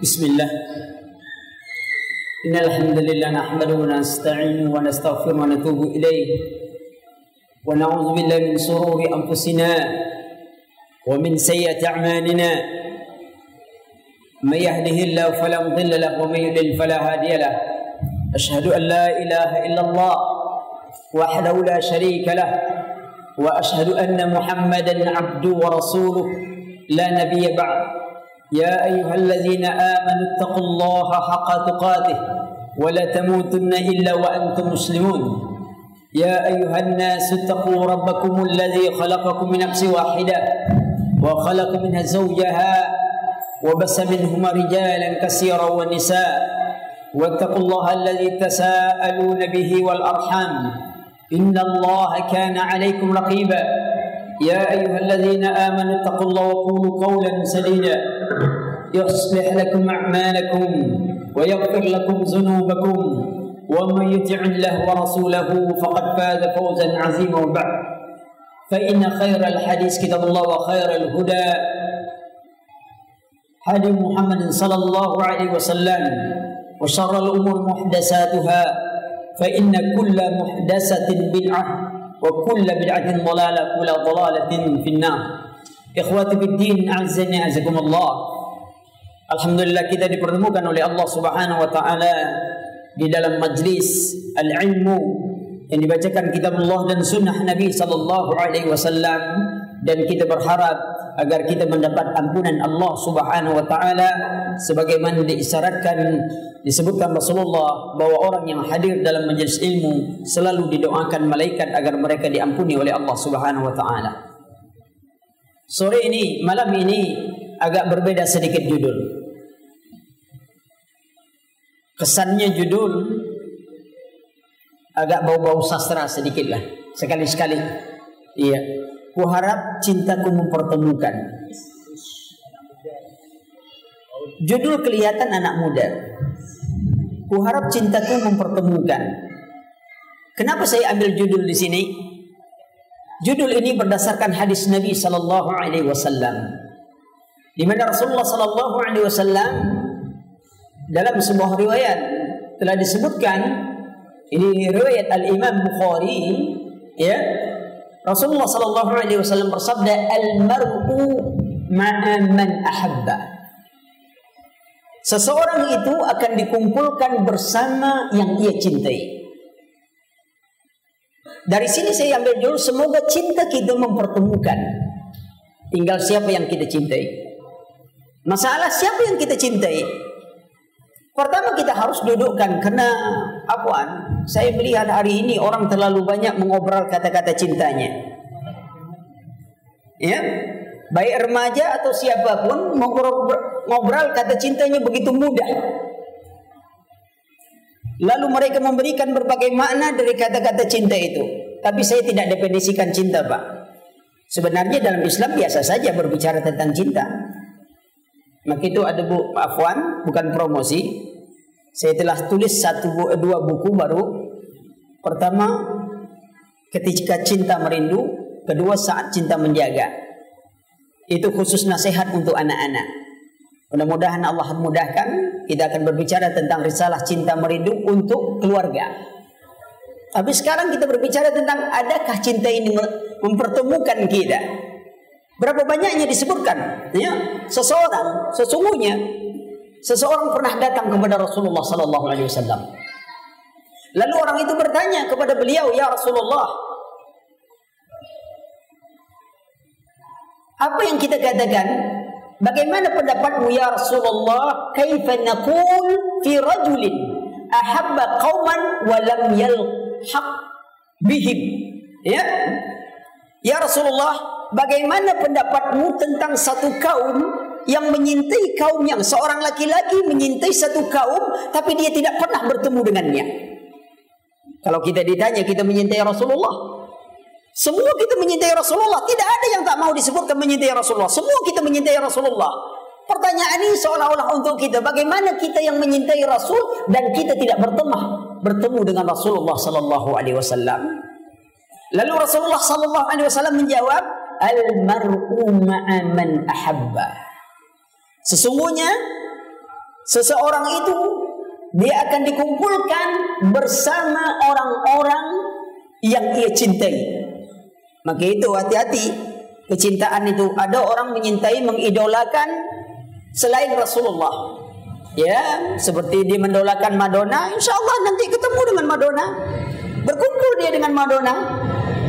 بسم الله. إن الحمد لله نحمده ونستعينه ونستغفره ونتوب إليه. ونعوذ بالله من شرور أنفسنا ومن سيئة أعمالنا. من يهده الله فلا مضل له ومن يضلل فلا هادي له. أشهد أن لا إله إلا الله وحده لا شريك له. وأشهد أن محمدا عبده ورسوله. لا نبي بعد. يا أيها الذين آمنوا اتقوا الله حق تقاته ولا تموتن إلا وأنتم مسلمون. يا أيها الناس اتقوا ربكم الذي خلقكم من نفس واحدة وخلق منها زوجها وبس منهما رجالا كثيرا ونساء. واتقوا الله الذي تساءلون به والأرحام. إن الله كان عليكم رقيبا. يا أيها الذين آمنوا اتقوا الله وقولوا قولا سديدا. يصلح لكم أعمالكم ويغفر لكم ذنوبكم. ومن يطع الله ورسوله فقد فاز فوزا عظيما. وبعد فإن خير الحديث كتاب الله وخير الهدى هدي محمد صلى الله عليه وسلم وشر الأمور محدثاتها فإن كل محدثة بدعة. وكل بدعة ضلالة كل ضلالة في النار إخواتي في الدين أعزني أعزكم الله Alhamdulillah kita dipertemukan oleh Allah Subhanahu wa taala di dalam majlis al-ilmu yang dibacakan kitab Allah dan sunnah Nabi sallallahu alaihi wasallam dan kita berharap agar kita mendapat ampunan Allah Subhanahu wa taala sebagaimana diisyaratkan disebutkan Rasulullah bahwa orang yang hadir dalam majlis ilmu selalu didoakan malaikat agar mereka diampuni oleh Allah Subhanahu wa taala. Sore ini, malam ini agak berbeda sedikit judul. Kesannya judul agak bau-bau sastra sedikit lah. Sekali-sekali. Iya. Ku harap cintaku mempertemukan. Judul kelihatan anak muda. Ku harap cintaku mempertemukan. Kenapa saya ambil judul di sini? Judul ini berdasarkan hadis Nabi sallallahu alaihi wasallam. Di mana Rasulullah sallallahu alaihi wasallam dalam sebuah riwayat telah disebutkan ini riwayat Al Imam Bukhari ya Rasulullah sallallahu alaihi wasallam bersabda al mar'u ma'a man ahabba Seseorang itu akan dikumpulkan bersama yang ia cintai. Dari sini saya ambil dulu semoga cinta kita mempertemukan. Tinggal siapa yang kita cintai. Masalah siapa yang kita cintai? Pertama kita harus dudukkan karena apaan? Saya melihat hari ini orang terlalu banyak mengobrol kata-kata cintanya. Ya, baik remaja atau siapapun mengobrol kata cintanya begitu mudah. Lalu mereka memberikan berbagai makna dari kata-kata cinta itu. Tapi saya tidak definisikan cinta, Pak. Sebenarnya dalam Islam biasa saja berbicara tentang cinta. Maka itu ada bu Afwan, bukan promosi. Saya telah tulis satu dua buku baru. Pertama, ketika cinta merindu. Kedua, saat cinta menjaga. Itu khusus nasihat untuk anak-anak. Mudah-mudahan Allah memudahkan kita akan berbicara tentang risalah cinta merindu untuk keluarga. Tapi sekarang kita berbicara tentang adakah cinta ini mempertemukan kita? Berapa banyaknya disebutkan? Ya, seseorang sesungguhnya seseorang pernah datang kepada Rasulullah sallallahu alaihi wasallam. Lalu orang itu bertanya kepada beliau, "Ya Rasulullah, apa yang kita katakan? Bagaimana pendapatmu ya Rasulullah? Kaifa naqul fi rajulin ahabba qauman wa lam yalhaq bihim?" Ya. Ya Rasulullah, bagaimana pendapatmu tentang satu kaum yang menyintai kaum yang seorang laki-laki menyintai satu kaum tapi dia tidak pernah bertemu dengannya? Kalau kita ditanya kita menyintai Rasulullah, semua kita menyintai Rasulullah. Tidak ada yang tak mau disebutkan menyintai Rasulullah. Semua kita menyintai Rasulullah. Pertanyaan ini seolah-olah untuk kita. Bagaimana kita yang menyintai Rasul dan kita tidak bertemu bertemu dengan Rasulullah Sallallahu Alaihi Wasallam? Lalu Rasulullah Sallallahu Alaihi Wasallam menjawab, Al-mar'u ma'a man ahabba. Sesungguhnya seseorang itu dia akan dikumpulkan bersama orang-orang yang ia cintai. Maka itu hati-hati kecintaan itu ada orang menyintai mengidolakan selain Rasulullah. Ya, seperti dia mendolakan Madonna, insya Allah nanti ketemu dengan Madonna. Berkumpul dia dengan Madonna.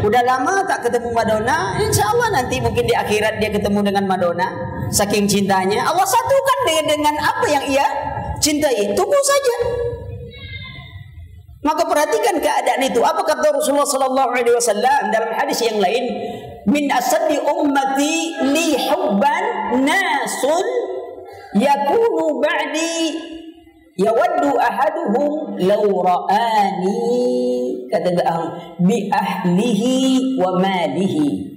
Udah lama tak ketemu Madonna, insya Allah nanti mungkin di akhirat dia ketemu dengan Madonna. Saking cintanya, Allah satukan dengan, dengan apa yang ia cintai. Tunggu saja. Maka perhatikan keadaan itu. Apa kata Rasulullah sallallahu alaihi wasallam dalam hadis yang lain? Min asadi ummati li hubban nasun yakunu ba'di yawaddu ahaduhum law ra'ani. Kata Allah bi ahlihi wa malihi.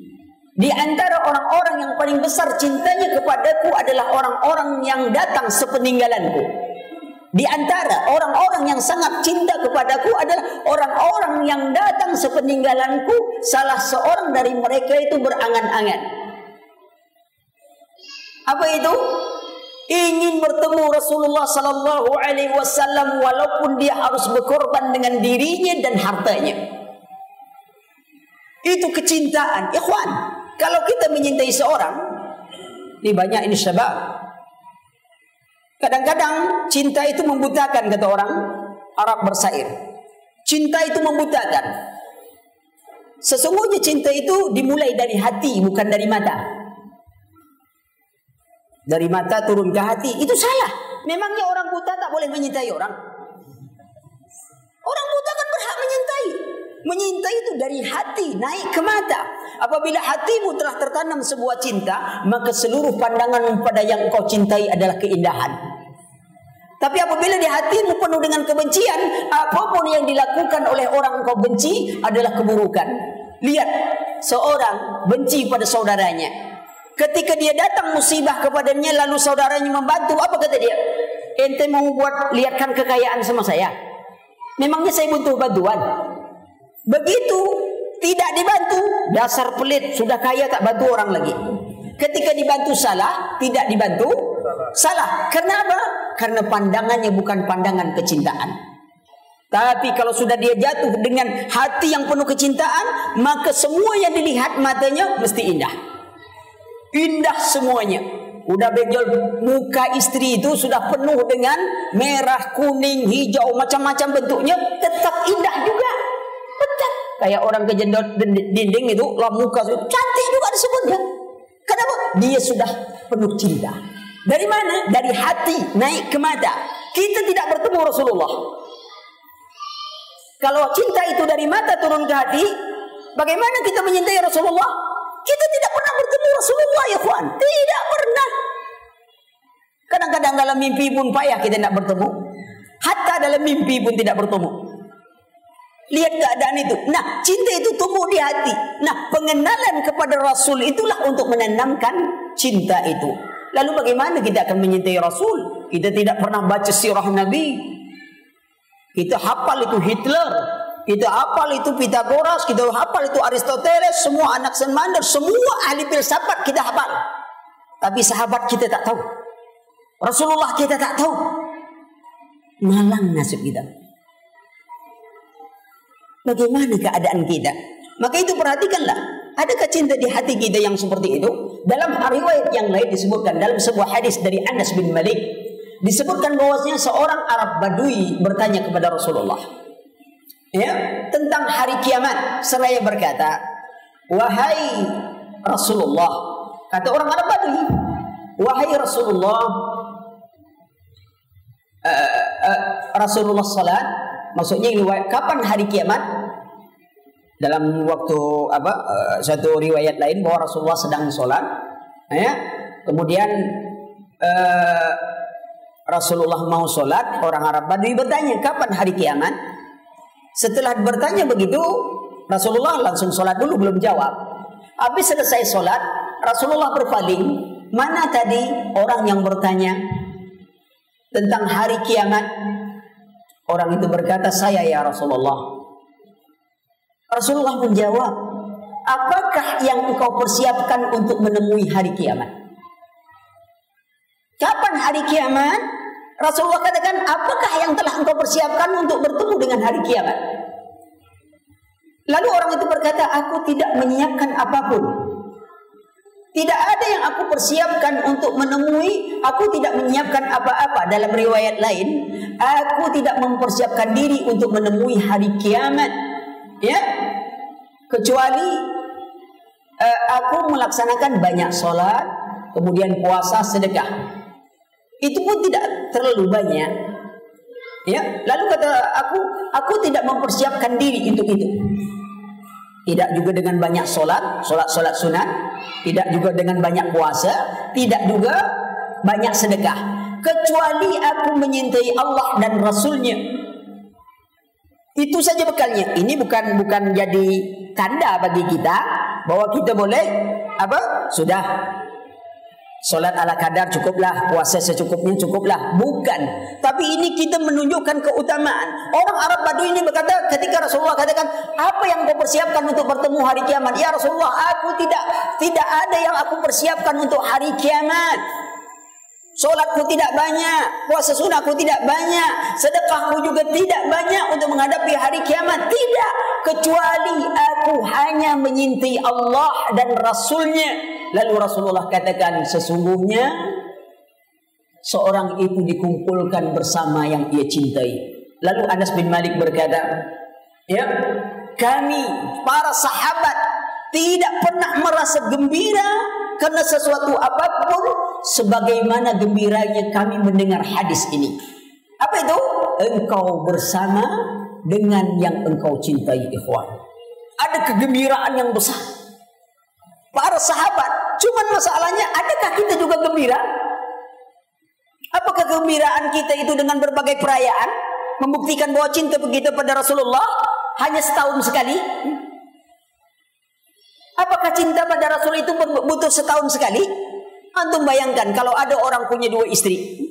Di antara orang-orang yang paling besar cintanya kepadaku adalah orang-orang yang datang sepeninggalanku. Di antara orang-orang yang sangat cinta kepadaku adalah orang-orang yang datang sepeninggalanku salah seorang dari mereka itu berangan-angan. Apa itu ingin bertemu Rasulullah sallallahu alaihi wasallam walaupun dia harus berkorban dengan dirinya dan hartanya. Itu kecintaan, ikhwan. Kalau kita menyintai seorang, ini banyak ini syabab. Kadang-kadang cinta itu membutakan kata orang Arab bersair. Cinta itu membutakan. Sesungguhnya cinta itu dimulai dari hati bukan dari mata dari mata turun ke hati itu salah. Memangnya orang buta tak boleh menyintai orang? Orang buta kan berhak menyintai. Menyintai itu dari hati naik ke mata. Apabila hatimu telah tertanam sebuah cinta, maka seluruh pandangan pada yang kau cintai adalah keindahan. Tapi apabila di hatimu penuh dengan kebencian, apapun yang dilakukan oleh orang kau benci adalah keburukan. Lihat, seorang benci pada saudaranya. Ketika dia datang musibah kepadanya lalu saudaranya membantu, apa kata dia? Ente mau buat lihatkan kekayaan sama saya. Memangnya saya butuh bantuan. Begitu tidak dibantu, dasar pelit, sudah kaya tak bantu orang lagi. Ketika dibantu salah, tidak dibantu salah. Kenapa? Karena pandangannya bukan pandangan kecintaan. Tapi kalau sudah dia jatuh dengan hati yang penuh kecintaan, maka semua yang dilihat matanya mesti indah. Indah semuanya. Udah bejol muka istri itu sudah penuh dengan merah, kuning, hijau, macam-macam bentuknya. Tetap indah juga. Tetap. Kayak orang kejendot dinding itu, lah muka itu cantik juga disebutnya. Kenapa? Dia sudah penuh cinta. Dari mana? Dari hati naik ke mata. Kita tidak bertemu Rasulullah. Kalau cinta itu dari mata turun ke hati, bagaimana kita menyintai Rasulullah? Kita tidak pernah bertemu Rasulullah ya kawan. Tidak pernah. Kadang-kadang dalam mimpi pun payah kita tidak bertemu. Hatta dalam mimpi pun tidak bertemu. Lihat keadaan itu. Nah, cinta itu tumbuh di hati. Nah, pengenalan kepada Rasul itulah untuk menanamkan cinta itu. Lalu bagaimana kita akan menyintai Rasul? Kita tidak pernah baca sirah Nabi. Kita hafal itu Hitler, kita hafal itu Pythagoras, kita hafal itu Aristoteles, semua anak Senmander, semua ahli filsafat kita hafal. Tapi sahabat kita tak tahu. Rasulullah kita tak tahu. Malang nasib kita. Bagaimana keadaan kita? Maka itu perhatikanlah. Adakah cinta di hati kita yang seperti itu? Dalam riwayat yang lain disebutkan dalam sebuah hadis dari Anas bin Malik disebutkan bahwasanya seorang Arab Badui bertanya kepada Rasulullah ya tentang hari kiamat seraya berkata wahai Rasulullah kata orang Arab Badui wahai Rasulullah uh, uh, Rasulullah salat maksudnya kapan hari kiamat? Dalam waktu apa uh, satu riwayat lain bahwa Rasulullah sedang salat ya. Kemudian uh, Rasulullah mau salat orang Arab Badui bertanya kapan hari kiamat setelah bertanya begitu, Rasulullah langsung sholat dulu belum jawab. Habis selesai sholat, Rasulullah berpaling. Mana tadi orang yang bertanya tentang hari kiamat? Orang itu berkata, saya ya Rasulullah. Rasulullah menjawab, apakah yang engkau persiapkan untuk menemui hari kiamat? Kapan hari kiamat? Rasulullah katakan, apakah yang telah engkau persiapkan untuk bertemu dengan hari kiamat? Lalu orang itu berkata, aku tidak menyiapkan apapun. Tidak ada yang aku persiapkan untuk menemui, aku tidak menyiapkan apa-apa dalam riwayat lain. Aku tidak mempersiapkan diri untuk menemui hari kiamat. Ya, kecuali uh, aku melaksanakan banyak solat, kemudian puasa, sedekah. Itu pun tidak terlalu banyak. Ya, lalu kata aku, aku tidak mempersiapkan diri untuk itu. Tidak juga dengan banyak solat, solat-solat sunat. Tidak juga dengan banyak puasa. Tidak juga banyak sedekah. Kecuali aku menyintai Allah dan Rasulnya. Itu saja bekalnya. Ini bukan bukan jadi tanda bagi kita bahwa kita boleh apa? Sudah Solat ala kadar cukuplah, puasa secukupnya cukuplah. Bukan. Tapi ini kita menunjukkan keutamaan. Orang Arab Badu ini berkata ketika Rasulullah katakan, apa yang kau persiapkan untuk bertemu hari kiamat? Ya Rasulullah, aku tidak tidak ada yang aku persiapkan untuk hari kiamat. Solatku tidak banyak, puasa sunnahku tidak banyak, sedekahku juga tidak banyak untuk menghadapi hari kiamat. Tidak, kecuali aku hanya menyintai Allah dan Rasulnya. Lalu Rasulullah katakan sesungguhnya seorang itu dikumpulkan bersama yang ia cintai. Lalu Anas bin Malik berkata, ya kami para sahabat tidak pernah merasa gembira karena sesuatu apapun sebagaimana gembiranya kami mendengar hadis ini. Apa itu? Engkau bersama dengan yang engkau cintai ikhwan. Ada kegembiraan yang besar. Para sahabat Cuman masalahnya, adakah kita juga gembira? Apakah kegembiraan kita itu dengan berbagai perayaan? Membuktikan bahwa cinta kita pada Rasulullah hanya setahun sekali? Apakah cinta pada Rasul itu butuh setahun sekali? Antum bayangkan kalau ada orang punya dua istri.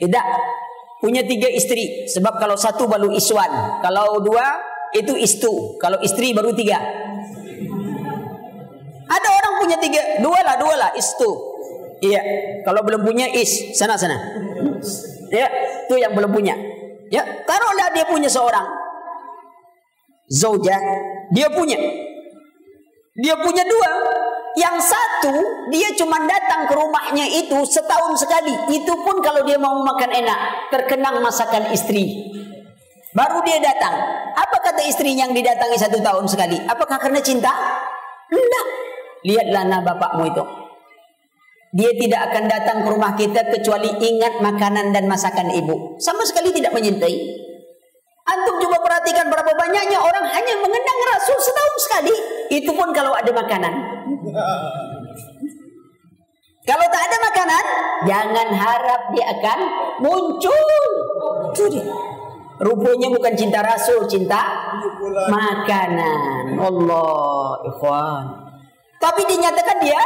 Tidak. Punya tiga istri. Sebab kalau satu baru iswan. Kalau dua itu istu. Kalau istri baru tiga. Ada orang punya tiga, dua lah, dua lah, istu. Iya, kalau belum punya is, sana sana. Ya, itu yang belum punya. Ya, taruhlah dia punya seorang zauja, dia punya. Dia punya dua. Yang satu dia cuma datang ke rumahnya itu setahun sekali. Itu pun kalau dia mau makan enak, terkenang masakan istri. Baru dia datang. Apa kata istrinya yang didatangi satu tahun sekali? Apakah karena cinta? Tidak. Lihatlah anak bapakmu itu. Dia tidak akan datang ke rumah kita kecuali ingat makanan dan masakan ibu. Sama sekali tidak menyintai. Antum coba perhatikan berapa banyaknya orang hanya mengenang Rasul setahun sekali. Itu pun kalau ada makanan. Kalau tak ada makanan, jangan harap dia akan muncul. Dia. Rupanya bukan cinta Rasul, cinta makanan. Allah, ikhwan. Tapi dinyatakan dia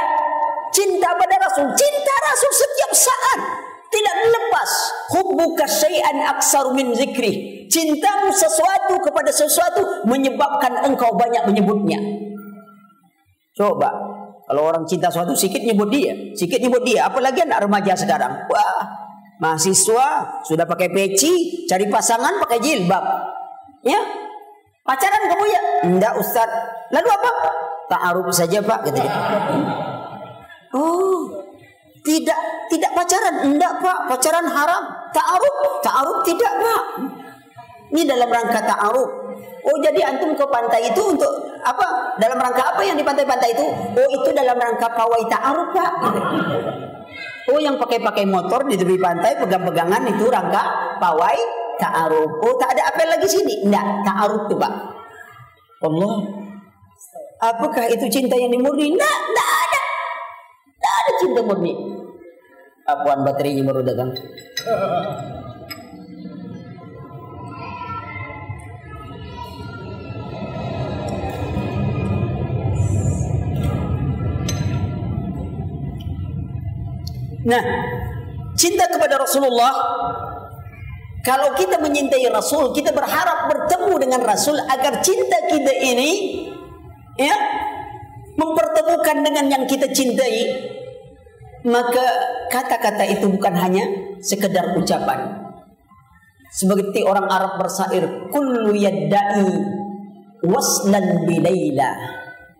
cinta pada Rasul. Cinta Rasul setiap saat. Tidak lepas. Hubbuka syai'an aksar min zikri. Cintamu sesuatu kepada sesuatu menyebabkan engkau banyak menyebutnya. Coba. Kalau orang cinta sesuatu sikit nyebut dia. Sikit nyebut dia. Apalagi anak remaja sekarang. Wah. Mahasiswa sudah pakai peci. Cari pasangan pakai jilbab. Ya. Pacaran kamu ya? Tidak Ustaz. Lalu apa? ta'aruf saja Pak kata dia. Oh, tidak tidak pacaran, enggak Pak, pacaran haram. Ta'aruf, ta'aruf tidak Pak. Ini dalam rangka ta'aruf. Oh jadi antum ke pantai itu untuk apa? Dalam rangka apa yang di pantai-pantai itu? Oh itu dalam rangka pawai ta'aruf Pak. Oh yang pakai-pakai motor di tepi pantai pegang-pegangan itu rangka pawai ta'aruf. Oh tak ada apa lagi sini? Enggak, ta'aruf tuh Pak. Allah Apakah itu cinta yang dimurni? Tidak, tidak ada. Tidak ada cinta murni. Apaan baterainya baru datang? Nah, cinta kepada Rasulullah kalau kita menyintai Rasul, kita berharap bertemu dengan Rasul agar cinta kita ini ya mempertemukan dengan yang kita cintai maka kata-kata itu bukan hanya sekedar ucapan. Seperti orang Arab bersair, kullu yadda'i waslan bi Laila.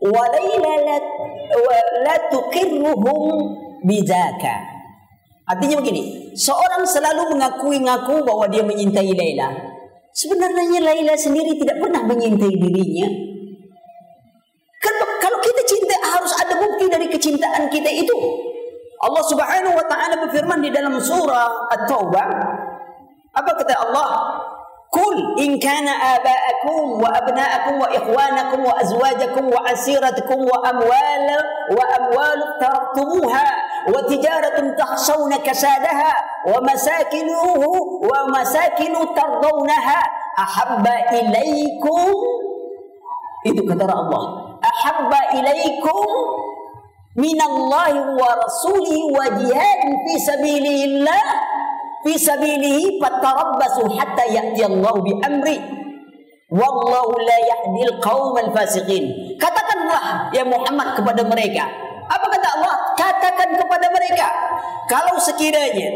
Wa Laila la, tuqirruhum bidaka. Artinya begini, seorang selalu mengakui-ngaku bahwa dia menyintai Laila. Sebenarnya Laila sendiri tidak pernah menyintai dirinya. Kalau kita cinta harus ada bukti dari kecintaan kita itu. Allah Subhanahu wa taala berfirman di dalam surah At-Taubah apa kata Allah? Kul in kana aba'akum wa abna'akum wa ikhwanakum wa azwajakum wa asiratukum wa amwal wa amwal taraktumuha wa tijaratun takhshawna kasadaha wa masakinuhu wa masakinu tardawnaha ahabba ilaikum itu kata Allah ahabba ilaikum min Allah wa rasulihi wa jihad fi sabilillah fi sabilihi fatarabbasu hatta ya'ti Allah bi amri. Wallahu la yahdi al fasiqin. Katakanlah ya Muhammad kepada mereka. Apa kata Allah? Katakan kepada mereka. Kalau sekiranya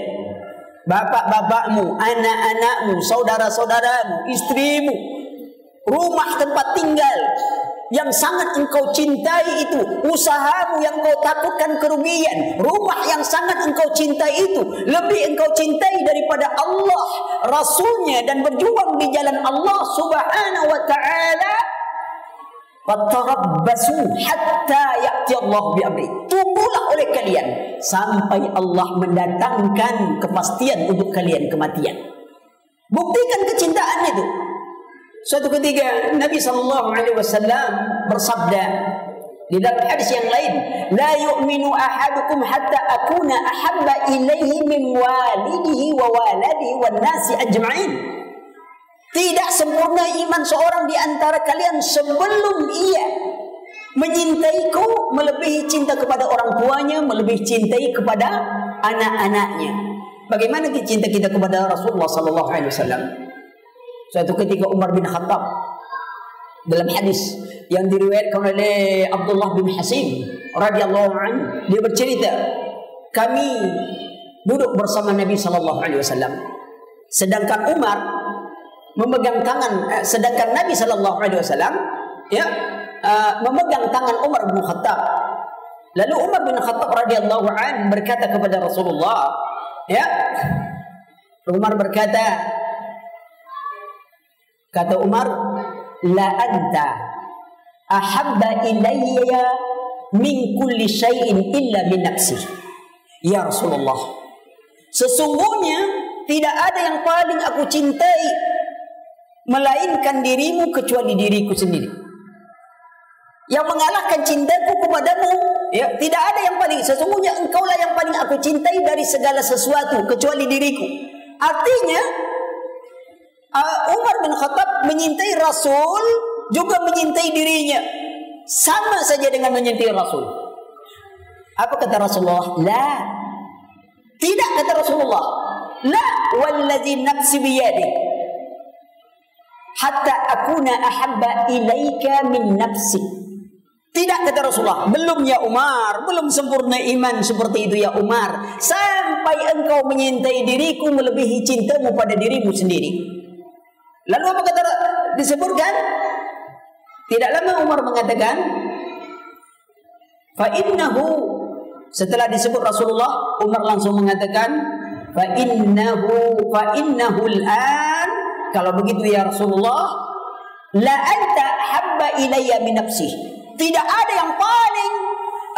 bapak-bapakmu anak-anakmu saudara-saudaramu istrimu rumah tempat tinggal yang sangat engkau cintai itu, usahamu yang engkau takutkan kerugian, rumah yang sangat engkau cintai itu, lebih engkau cintai daripada Allah, Rasulnya dan berjuang di jalan Allah Subhanahu wa taala. Fatarabbasu hatta ya'ti Allah bi amri. Tunggulah oleh kalian sampai Allah mendatangkan kepastian untuk kalian kematian. Buktikan kecintaan itu. Suatu ketika Nabi sallallahu alaihi wasallam bersabda di dalam hadis yang lain, "La yu'minu ahadukum hatta akuna ahabba ilaihi min walidihi wa waladihi wan nasi ajma'in." Tidak sempurna iman seorang di antara kalian sebelum ia menyintaiku melebihi cinta kepada orang tuanya, melebihi cintai kepada anak-anaknya. Bagaimana cinta kita kepada Rasulullah sallallahu alaihi wasallam? Suatu ketika Umar bin Khattab dalam hadis yang diriwayatkan oleh Abdullah bin Hasim radhiyallahu anhu dia bercerita kami duduk bersama Nabi sallallahu alaihi wasallam sedangkan Umar memegang tangan eh, sedangkan Nabi sallallahu alaihi wasallam ya uh, memegang tangan Umar bin Khattab. Lalu Umar bin Khattab radhiyallahu anhu berkata kepada Rasulullah ya Umar berkata Kata Umar, la anta ahabba ilayya min kulli syai'in illa min nafsi. Ya Rasulullah. Sesungguhnya tidak ada yang paling aku cintai melainkan dirimu kecuali diriku sendiri. Yang mengalahkan cintaku kepadamu, ya, tidak ada yang paling sesungguhnya engkaulah yang paling aku cintai dari segala sesuatu kecuali diriku. Artinya uh, Umar bin Khattab menyintai Rasul juga menyintai dirinya. Sama saja dengan menyintai Rasul. Apa kata Rasulullah? La. Tidak kata Rasulullah. La wallazi nafsi biyadi. Hatta akuna ahabba ilaika min nafsi. Tidak kata Rasulullah, belum ya Umar, belum sempurna iman seperti itu ya Umar. Sampai engkau menyintai diriku melebihi cintamu pada dirimu sendiri. Lalu apa kata disebutkan? Tidak lama Umar mengatakan, fa innahu setelah disebut Rasulullah, Umar langsung mengatakan, fa innahu fa innahu al-an kalau begitu ya Rasulullah, la anta habba ilayya min nafsi. Tidak ada yang paling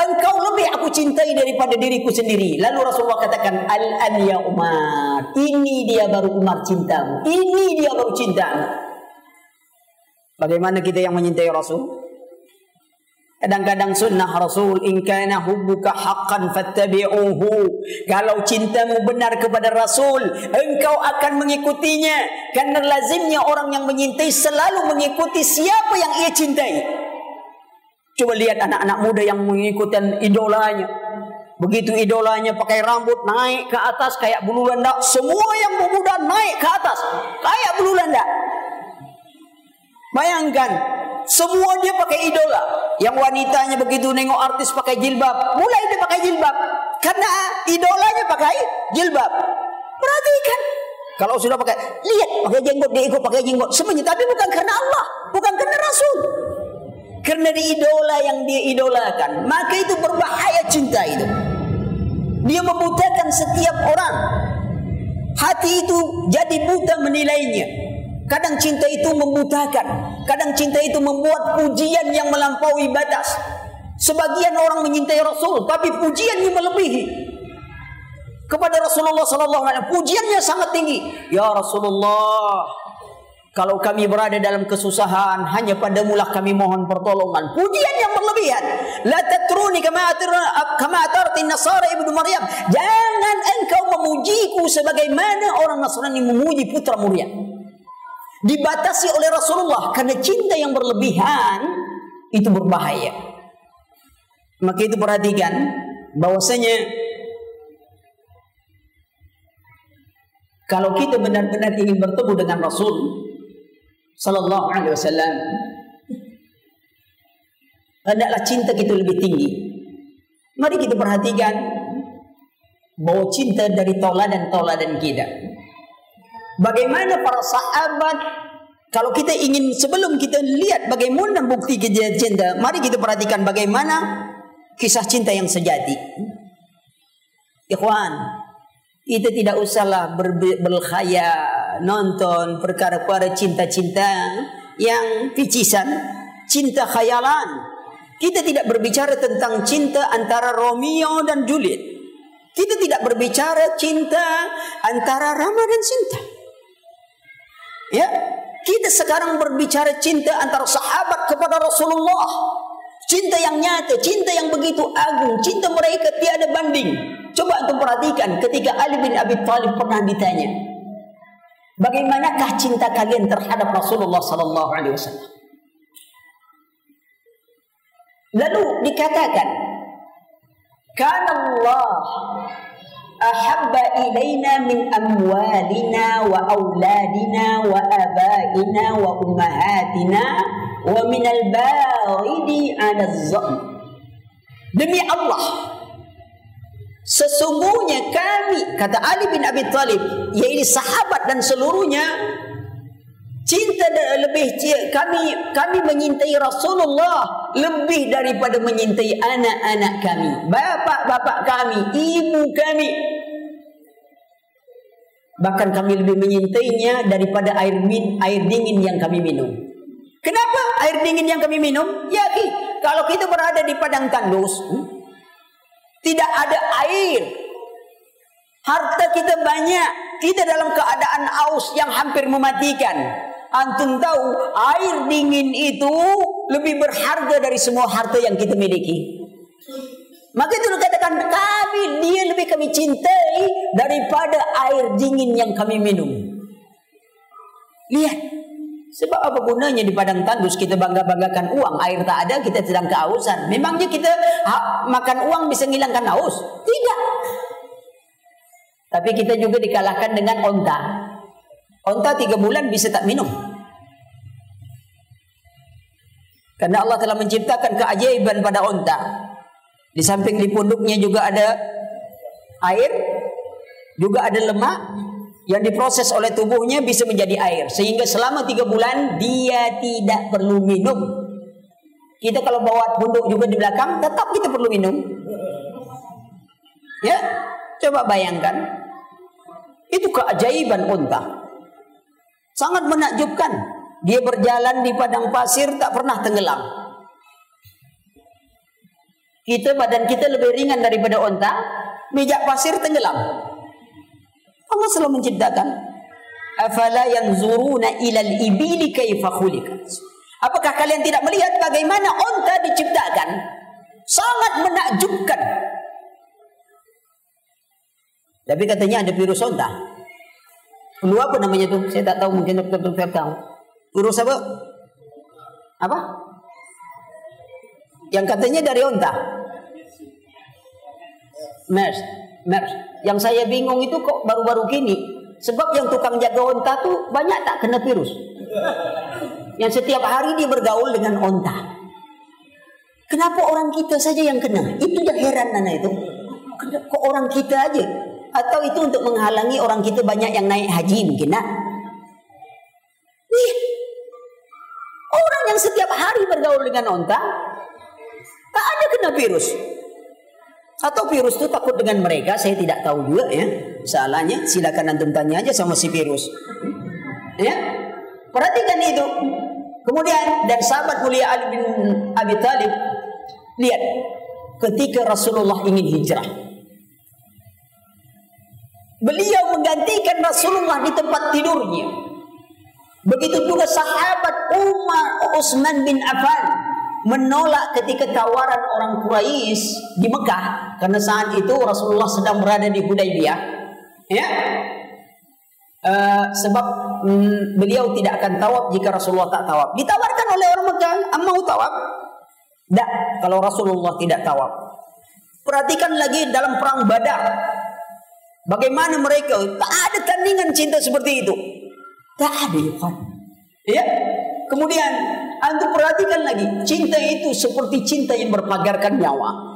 engkau lebih aku cintai daripada diriku sendiri. Lalu Rasulullah katakan, Al-an ya Umar. Ini dia baru Umar cintamu. Ini dia baru cintamu. Bagaimana kita yang menyintai Rasul? Kadang-kadang sunnah Rasul in kana hubbuka haqqan fattabi'uhu. Kalau cintamu benar kepada Rasul, engkau akan mengikutinya. Karena lazimnya orang yang menyintai selalu mengikuti siapa yang ia cintai. Coba lihat anak-anak muda yang mengikuti idolanya. Begitu idolanya pakai rambut naik ke atas kayak bulu landak. Semua yang muda naik ke atas kayak bulu landak. Bayangkan, semua dia pakai idola. Yang wanitanya begitu nengok artis pakai jilbab, mulai dia pakai jilbab. Karena idolanya pakai jilbab. Perhatikan. Kalau sudah pakai, lihat pakai jenggot dia ikut pakai jenggot semuanya, tapi bukan karena Allah, bukan karena Rasul. Karena di idola yang dia idolakan, maka itu berbahaya cinta itu. Dia membutakan setiap orang. Hati itu jadi buta menilainya. Kadang cinta itu membutakan. Kadang cinta itu membuat pujian yang melampaui batas. Sebagian orang menyintai Rasul, tapi pujiannya melebihi kepada Rasulullah wasallam. Pujiannya sangat tinggi. Ya Rasulullah, kalau kami berada dalam kesusahan, hanya padamu lah kami mohon pertolongan. Pujian yang berlebihan. La tatruni kama kama atarti Nasara ibnu Maryam. Jangan engkau memujiku sebagaimana orang Nasrani memuji putra Maryam. Dibatasi oleh Rasulullah karena cinta yang berlebihan itu berbahaya. Maka itu perhatikan bahwasanya kalau kita benar-benar ingin bertemu dengan Rasul sallallahu alaihi wasallam. Hendaklah cinta kita lebih tinggi. Mari kita perhatikan bahwa cinta dari tauladan-tauladan kita. Bagaimana para sahabat kalau kita ingin sebelum kita lihat bagaimana bukti cinta mari kita perhatikan bagaimana kisah cinta yang sejati. Ikhwan kita tidak usahlah berkhaya nonton perkara-perkara cinta-cinta yang picisan, cinta khayalan. Kita tidak berbicara tentang cinta antara Romeo dan Juliet. Kita tidak berbicara cinta antara Rama dan Sinta. Ya, kita sekarang berbicara cinta antara sahabat kepada Rasulullah. Cinta yang nyata, cinta yang begitu agung, cinta mereka tiada banding. Coba untuk perhatikan ketika Ali bin Abi Thalib pernah ditanya, bagaimanakah cinta kalian terhadap Rasulullah sallallahu alaihi wasallam? Lalu dikatakan, "Kana Allah ahabba ilaina min amwalina wa auladina wa abaina wa ummahatina wa min al-baridi 'ala az-zamm." Demi Allah, Sesungguhnya kami kata Ali bin Abi Thalib yaitu sahabat dan seluruhnya cinta lebih kami kami menyintai Rasulullah lebih daripada menyintai anak-anak kami, bapak-bapak kami, ibu kami. Bahkan kami lebih menyintainya daripada air min air dingin yang kami minum. Kenapa air dingin yang kami minum? Ya, kalau kita berada di padang tandus, hmm? Tidak ada air. Harta kita banyak. Kita dalam keadaan aus yang hampir mematikan. Antum tahu air dingin itu lebih berharga dari semua harta yang kita miliki. Maka itu dikatakan kami dia lebih kami cintai daripada air dingin yang kami minum. Lihat sebab apa gunanya di padang tandus kita bangga-banggakan uang, air tak ada, kita sedang kehausan. Memangnya kita ha, makan uang bisa menghilangkan haus? Tidak. Tapi kita juga dikalahkan dengan onta. Onta tiga bulan bisa tak minum. Karena Allah telah menciptakan keajaiban pada onta. Di samping di punduknya juga ada air, juga ada lemak, yang diproses oleh tubuhnya bisa menjadi air. Sehingga selama tiga bulan dia tidak perlu minum. Kita kalau bawa punduk juga di belakang tetap kita perlu minum. Ya coba bayangkan. Itu keajaiban unta. Sangat menakjubkan. Dia berjalan di padang pasir tak pernah tenggelam. Kita badan kita lebih ringan daripada unta. Bijak pasir tenggelam Allah selalu menciptakan. Afala yanzuruna ilal ibili kaifa apakah kalian tidak melihat bagaimana unta diciptakan? Sangat menakjubkan. Tapi katanya ada virus unta flu apa namanya tu? Saya tak tahu mungkin dokter dokter tahu. Virus apa? Apa? Yang katanya dari unta MERS. Yang saya bingung itu kok baru-baru gini. Sebab yang tukang jaga onta tuh banyak tak kena virus. Yang setiap hari dia bergaul dengan onta. Kenapa orang kita saja yang kena? Itu yang heran Nana itu. Kok orang kita aja? Atau itu untuk menghalangi orang kita banyak yang naik haji mungkin nak? Lihat. Orang yang setiap hari bergaul dengan onta, tak ada kena virus. Atau virus itu takut dengan mereka, saya tidak tahu juga ya. Salahnya, silakan antum tanya aja sama si virus. Ya, perhatikan itu. Kemudian dan sahabat mulia Ali bin Abi Thalib lihat ketika Rasulullah ingin hijrah. Beliau menggantikan Rasulullah di tempat tidurnya. Begitu juga sahabat Umar Utsman bin Affan menolak ketika tawaran orang Quraisy di Mekah karena saat itu Rasulullah sedang berada di Hudaybiyah. Ya. Uh, sebab um, beliau tidak akan tawab jika Rasulullah tak tawab. Ditawarkan oleh orang Mekah, mau tawab? Tak, kalau Rasulullah tidak tawab. Perhatikan lagi dalam perang Badar. Bagaimana mereka tak ada tandingan cinta seperti itu. Tak ada, ya. Kemudian antum perhatikan lagi, cinta itu seperti cinta yang berpagarkan nyawa.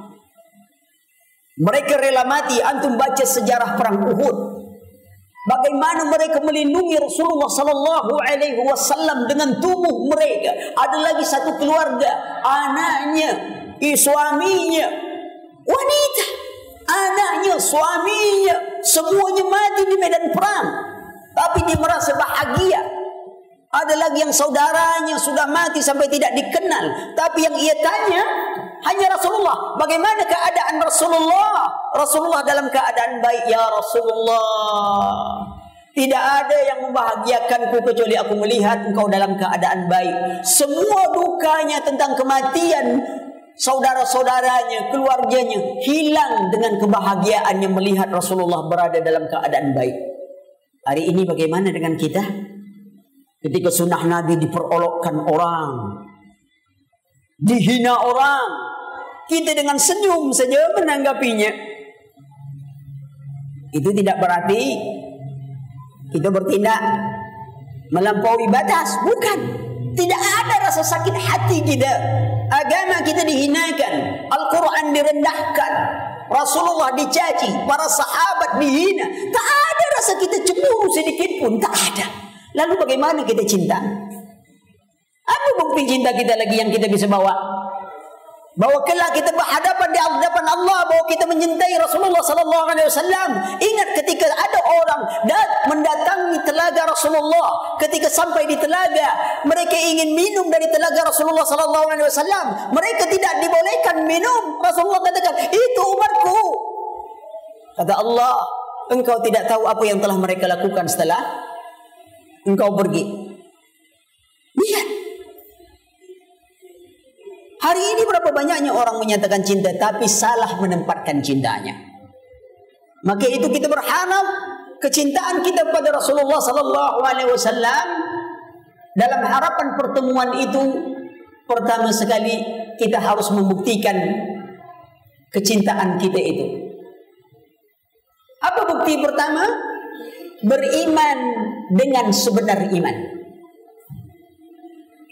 Mereka rela mati, antum baca sejarah perang Uhud. Bagaimana mereka melindungi Rasulullah sallallahu alaihi wasallam dengan tubuh mereka. Ada lagi satu keluarga, anaknya, suaminya, wanita, anaknya, suaminya, semuanya mati di medan perang. Tapi dia merasa bahagia ada lagi yang saudaranya sudah mati sampai tidak dikenal. Tapi yang ia tanya hanya Rasulullah. Bagaimana keadaan Rasulullah? Rasulullah dalam keadaan baik. Ya Rasulullah. Tidak ada yang membahagiakanku kecuali aku melihat engkau dalam keadaan baik. Semua dukanya tentang kematian saudara-saudaranya, keluarganya hilang dengan kebahagiaannya melihat Rasulullah berada dalam keadaan baik. Hari ini bagaimana dengan kita? Ketika sunnah Nabi diperolokkan orang. Dihina orang. Kita dengan senyum saja menanggapinya. Itu tidak berarti kita bertindak melampaui batas. Bukan. Tidak ada rasa sakit hati kita. Agama kita dihinakan. Al-Quran direndahkan. Rasulullah dicaci. Para sahabat dihina. Tak ada rasa kita cemburu sedikit pun. Tak ada. Lalu bagaimana kita cinta? Apa bukti cinta kita lagi yang kita bisa bawa? Bahawa kelak kita berhadapan di hadapan Allah bahawa kita menyintai Rasulullah sallallahu alaihi wasallam. Ingat ketika ada orang dat mendatangi telaga Rasulullah, ketika sampai di telaga, mereka ingin minum dari telaga Rasulullah sallallahu alaihi wasallam. Mereka tidak dibolehkan minum. Rasulullah katakan, "Itu umatku." Kata Allah, "Engkau tidak tahu apa yang telah mereka lakukan setelah engkau pergi. Lihat. Hari ini berapa banyaknya orang menyatakan cinta tapi salah menempatkan cintanya. Maka itu kita berharap kecintaan kita pada Rasulullah sallallahu alaihi wasallam dalam harapan pertemuan itu pertama sekali kita harus membuktikan kecintaan kita itu. Apa bukti pertama? Beriman dengan sebenar iman.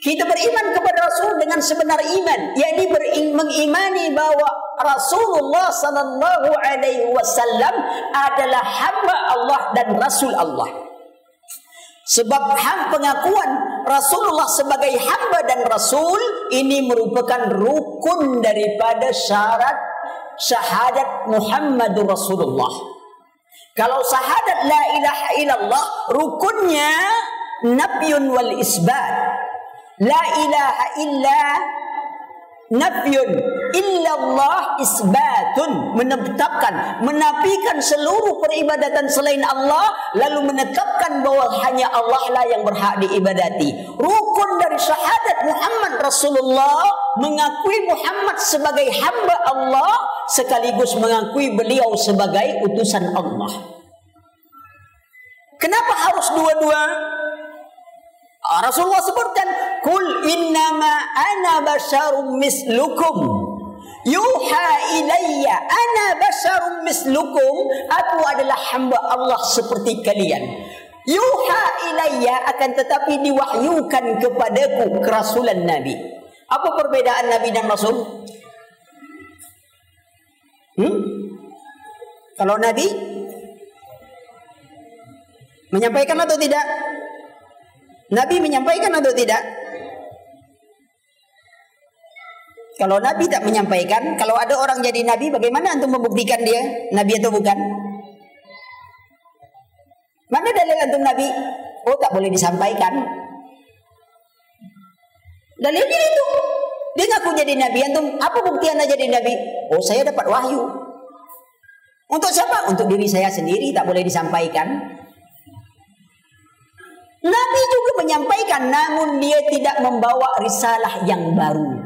Kita beriman kepada Rasul dengan sebenar iman, yakni mengimani bahwa Rasulullah sallallahu alaihi wasallam adalah hamba Allah dan rasul Allah. Sebab ham pengakuan Rasulullah sebagai hamba dan rasul ini merupakan rukun daripada syarat syahadat Muhammadur Rasulullah. Kalau syahadat la ilaha illallah rukunnya nafyun wal isbat. La ilaha illa nafyun. Illallah isbatun. Menetapkan menafikan seluruh peribadatan selain Allah lalu menetapkan bahawa hanya Allah lah yang berhak diibadati. Rukun dari syahadat Muhammad Rasulullah mengakui Muhammad sebagai hamba Allah sekaligus mengakui beliau sebagai utusan Allah. Kenapa harus dua-dua Rasulullah sebutkan kul innama ana basyarum mislukum. Yuha ilayya ana basyarum mislukum. Aku adalah hamba Allah seperti kalian. Yuha ilayya akan tetapi diwahyukan kepadaku kerasulan nabi. Apa perbedaan nabi dan rasul? Hmm? kalau nabi Menyampaikan atau tidak? Nabi menyampaikan atau tidak? Kalau Nabi tak menyampaikan, kalau ada orang jadi Nabi, bagaimana antum membuktikan dia Nabi atau bukan? Mana dalil antum Nabi? Oh tak boleh disampaikan. Dalilnya itu. Dia ngaku jadi Nabi. Antum apa bukti anda jadi Nabi? Oh saya dapat wahyu. Untuk siapa? Untuk diri saya sendiri tak boleh disampaikan. Nabi juga menyampaikan namun dia tidak membawa risalah yang baru.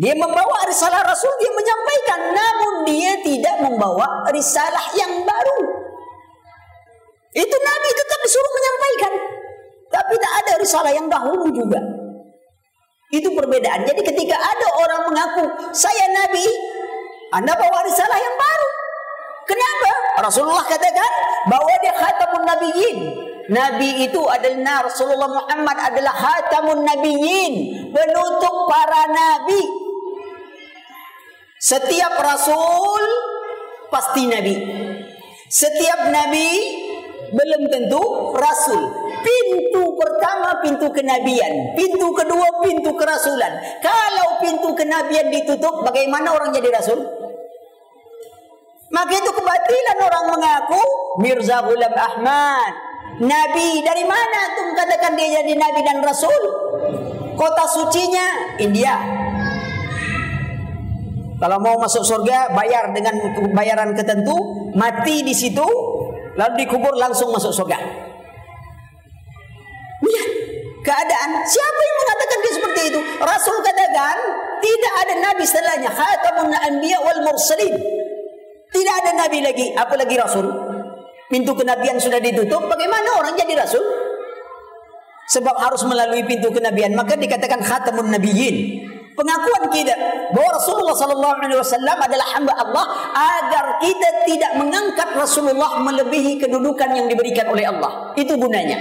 Dia membawa risalah Rasul, dia menyampaikan. Namun dia tidak membawa risalah yang baru. Itu Nabi tetap disuruh menyampaikan. Tapi tak ada risalah yang dahulu juga. Itu perbedaan. Jadi ketika ada orang mengaku, saya Nabi, anda bawa risalah yang baru. Kenapa? Rasulullah katakan bahwa dia khatamun nabiyyin. Nabi itu adalah Rasulullah Muhammad adalah khatamun nabiyyin, penutup para nabi. Setiap rasul pasti nabi. Setiap nabi belum tentu rasul. Pintu pertama pintu kenabian, pintu kedua pintu kerasulan. Kalau pintu kenabian ditutup, bagaimana orang jadi rasul? Maka itu kebatilan orang mengaku Mirza Ghulam Ahmad. Nabi dari mana tu katakan dia jadi nabi dan rasul? Kota sucinya India. Kalau mau masuk surga bayar dengan bayaran ketentu, mati di situ, lalu dikubur langsung masuk surga. Lihat keadaan. Siapa yang mengatakan dia seperti itu? Rasul katakan tidak ada nabi setelahnya. Khatamun anbiya wal mursalin. Tidak ada nabi lagi, apalagi rasul. Pintu kenabian sudah ditutup, bagaimana orang jadi rasul? Sebab harus melalui pintu kenabian, maka dikatakan khatamun nabiyyin pengakuan kita bahwa Rasulullah sallallahu alaihi wasallam adalah hamba Allah agar kita tidak mengangkat Rasulullah melebihi kedudukan yang diberikan oleh Allah. Itu gunanya.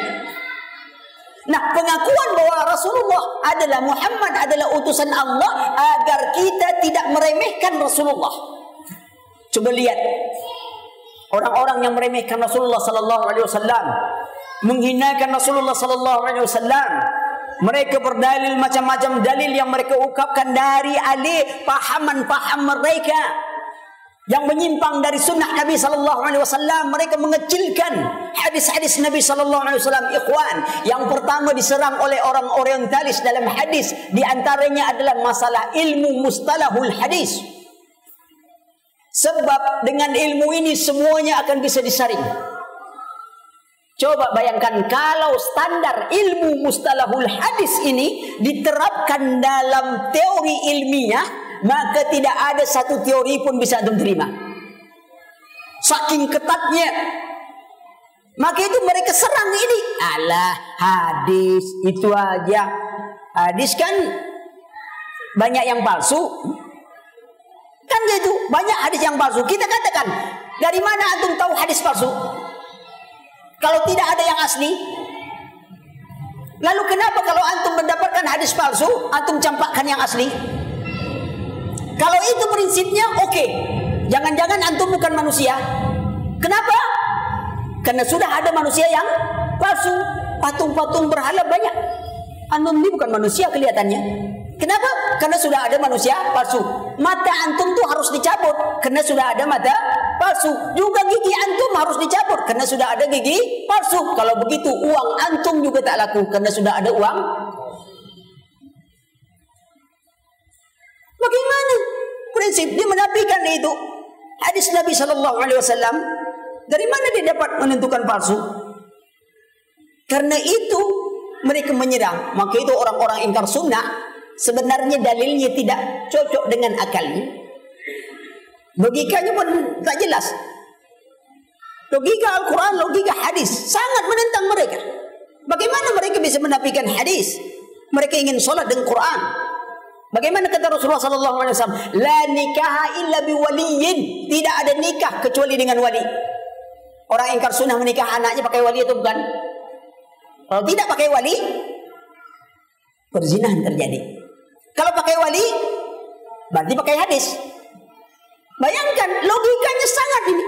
Nah, pengakuan bahwa Rasulullah adalah Muhammad adalah utusan Allah agar kita tidak meremehkan Rasulullah. Coba lihat. Orang-orang yang meremehkan Rasulullah sallallahu alaihi wasallam, menghinakan Rasulullah sallallahu alaihi wasallam, mereka berdalil macam-macam dalil yang mereka ungkapkan dari alih pahaman-paham mereka. Yang menyimpang dari sunnah Nabi sallallahu alaihi wasallam mereka mengecilkan hadis-hadis Nabi sallallahu alaihi wasallam ikhwan. Yang pertama diserang oleh orang orientalis dalam hadis di antaranya adalah masalah ilmu mustalahul hadis sebab dengan ilmu ini semuanya akan bisa disaring Coba bayangkan kalau standar ilmu mustalahul hadis ini diterapkan dalam teori ilmiah, maka tidak ada satu teori pun bisa antum terima. Saking ketatnya. Maka itu mereka serang ini. Allah hadis itu aja. Hadis kan banyak yang palsu. Kan gitu, banyak hadis yang palsu. Kita katakan, dari mana antum tahu hadis palsu? Kalau tidak ada yang asli Lalu kenapa kalau antum mendapatkan hadis palsu Antum campakkan yang asli Kalau itu prinsipnya oke okay. Jangan-jangan antum bukan manusia Kenapa? Karena sudah ada manusia yang palsu Patung-patung berhala banyak Antum ini bukan manusia kelihatannya Kenapa? Karena sudah ada manusia palsu. Mata antum tuh harus dicabut karena sudah ada mata palsu. Juga gigi antum harus dicabut karena sudah ada gigi palsu. Kalau begitu uang antum juga tak laku karena sudah ada uang. Bagaimana prinsip dia menafikan itu? Hadis Nabi sallallahu alaihi wasallam dari mana dia dapat menentukan palsu? Karena itu mereka menyerang. Maka itu orang-orang ingkar sunnah sebenarnya dalilnya tidak cocok dengan akalnya. Logikanya pun tak jelas. Logika Al-Quran, logika hadis sangat menentang mereka. Bagaimana mereka bisa menafikan hadis? Mereka ingin solat dengan Quran. Bagaimana kata Rasulullah sallallahu alaihi wasallam, "La nikaha illa biwaliyin." Tidak ada nikah kecuali dengan wali. Orang ingkar sunnah menikah anaknya pakai wali itu bukan? Kalau tidak pakai wali, perzinahan terjadi. Kalau pakai wali, berarti pakai hadis. Bayangkan logikanya sangat ini.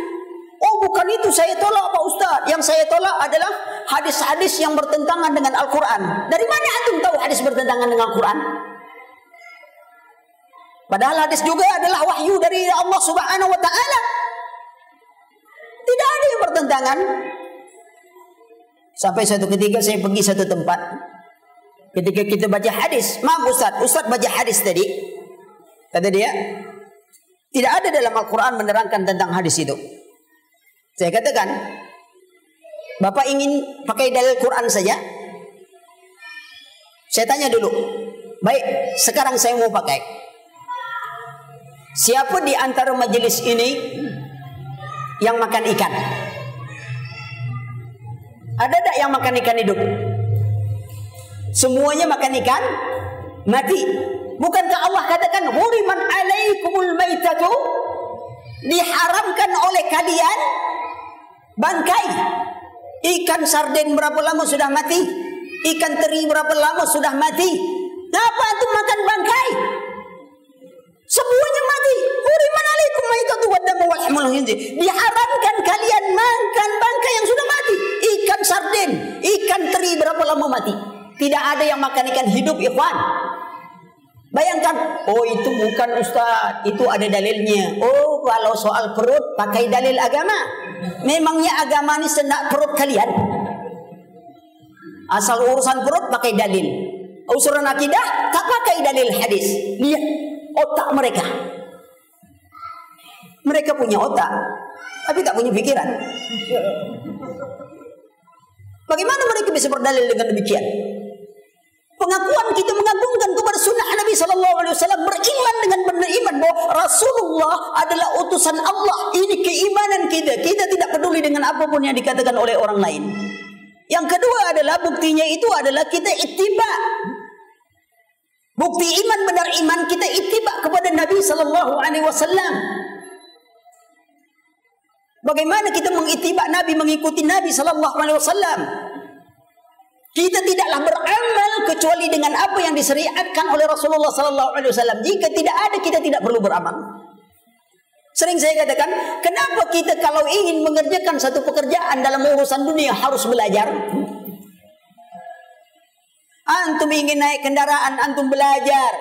Oh bukan itu saya tolak Pak Ustaz. Yang saya tolak adalah hadis-hadis yang bertentangan dengan Al-Quran. Dari mana antum tahu hadis bertentangan dengan Al-Quran? Padahal hadis juga adalah wahyu dari Allah Subhanahu wa taala. Tidak ada yang bertentangan. Sampai satu ketika saya pergi satu tempat. Ketika kita baca hadis, maaf Ustaz, Ustaz baca hadis tadi. Kata dia, tidak ada dalam Al-Quran menerangkan tentang hadis itu. Saya katakan, Bapak ingin pakai dalil Quran saja? Saya tanya dulu. Baik, sekarang saya mau pakai. Siapa di antara majelis ini yang makan ikan? Ada tak yang makan ikan hidup? Semuanya makan ikan mati. Bukankah Allah katakan huriman alaikumul maitatu diharamkan oleh kalian bangkai. Ikan sarden berapa lama sudah mati? Ikan teri berapa lama sudah mati? Kenapa itu makan bangkai? Semuanya mati. Huriman alaikum maitatu wadamu walhamul hindi diharamkan kalian makan bangkai yang sudah mati. Ikan sarden ikan teri berapa lama mati tidak ada yang makan ikan hidup ikhwan Bayangkan, oh itu bukan ustaz, itu ada dalilnya. Oh kalau soal perut pakai dalil agama. Memangnya agama ini sendak perut kalian? Asal urusan perut pakai dalil. Usuran akidah tak pakai dalil hadis. Lihat otak mereka. Mereka punya otak, tapi tak punya pikiran. Bagaimana mereka bisa berdalil dengan demikian? Pengakuan kita mengagungkan kepada sunnah Nabi sallallahu alaihi wasallam beriman dengan benar iman bahwa Rasulullah adalah utusan Allah. Ini keimanan kita. Kita tidak peduli dengan apapun yang dikatakan oleh orang lain. Yang kedua adalah buktinya itu adalah kita ittiba. Bukti iman benar iman kita ittiba kepada Nabi sallallahu alaihi wasallam. Bagaimana kita mengitiba Nabi mengikuti Nabi sallallahu alaihi wasallam? Kita tidaklah beramal kecuali dengan apa yang disyariatkan oleh Rasulullah sallallahu alaihi wasallam. Jika tidak ada kita tidak perlu beramal. Sering saya katakan, kenapa kita kalau ingin mengerjakan satu pekerjaan dalam urusan dunia harus belajar? Antum ingin naik kendaraan, antum belajar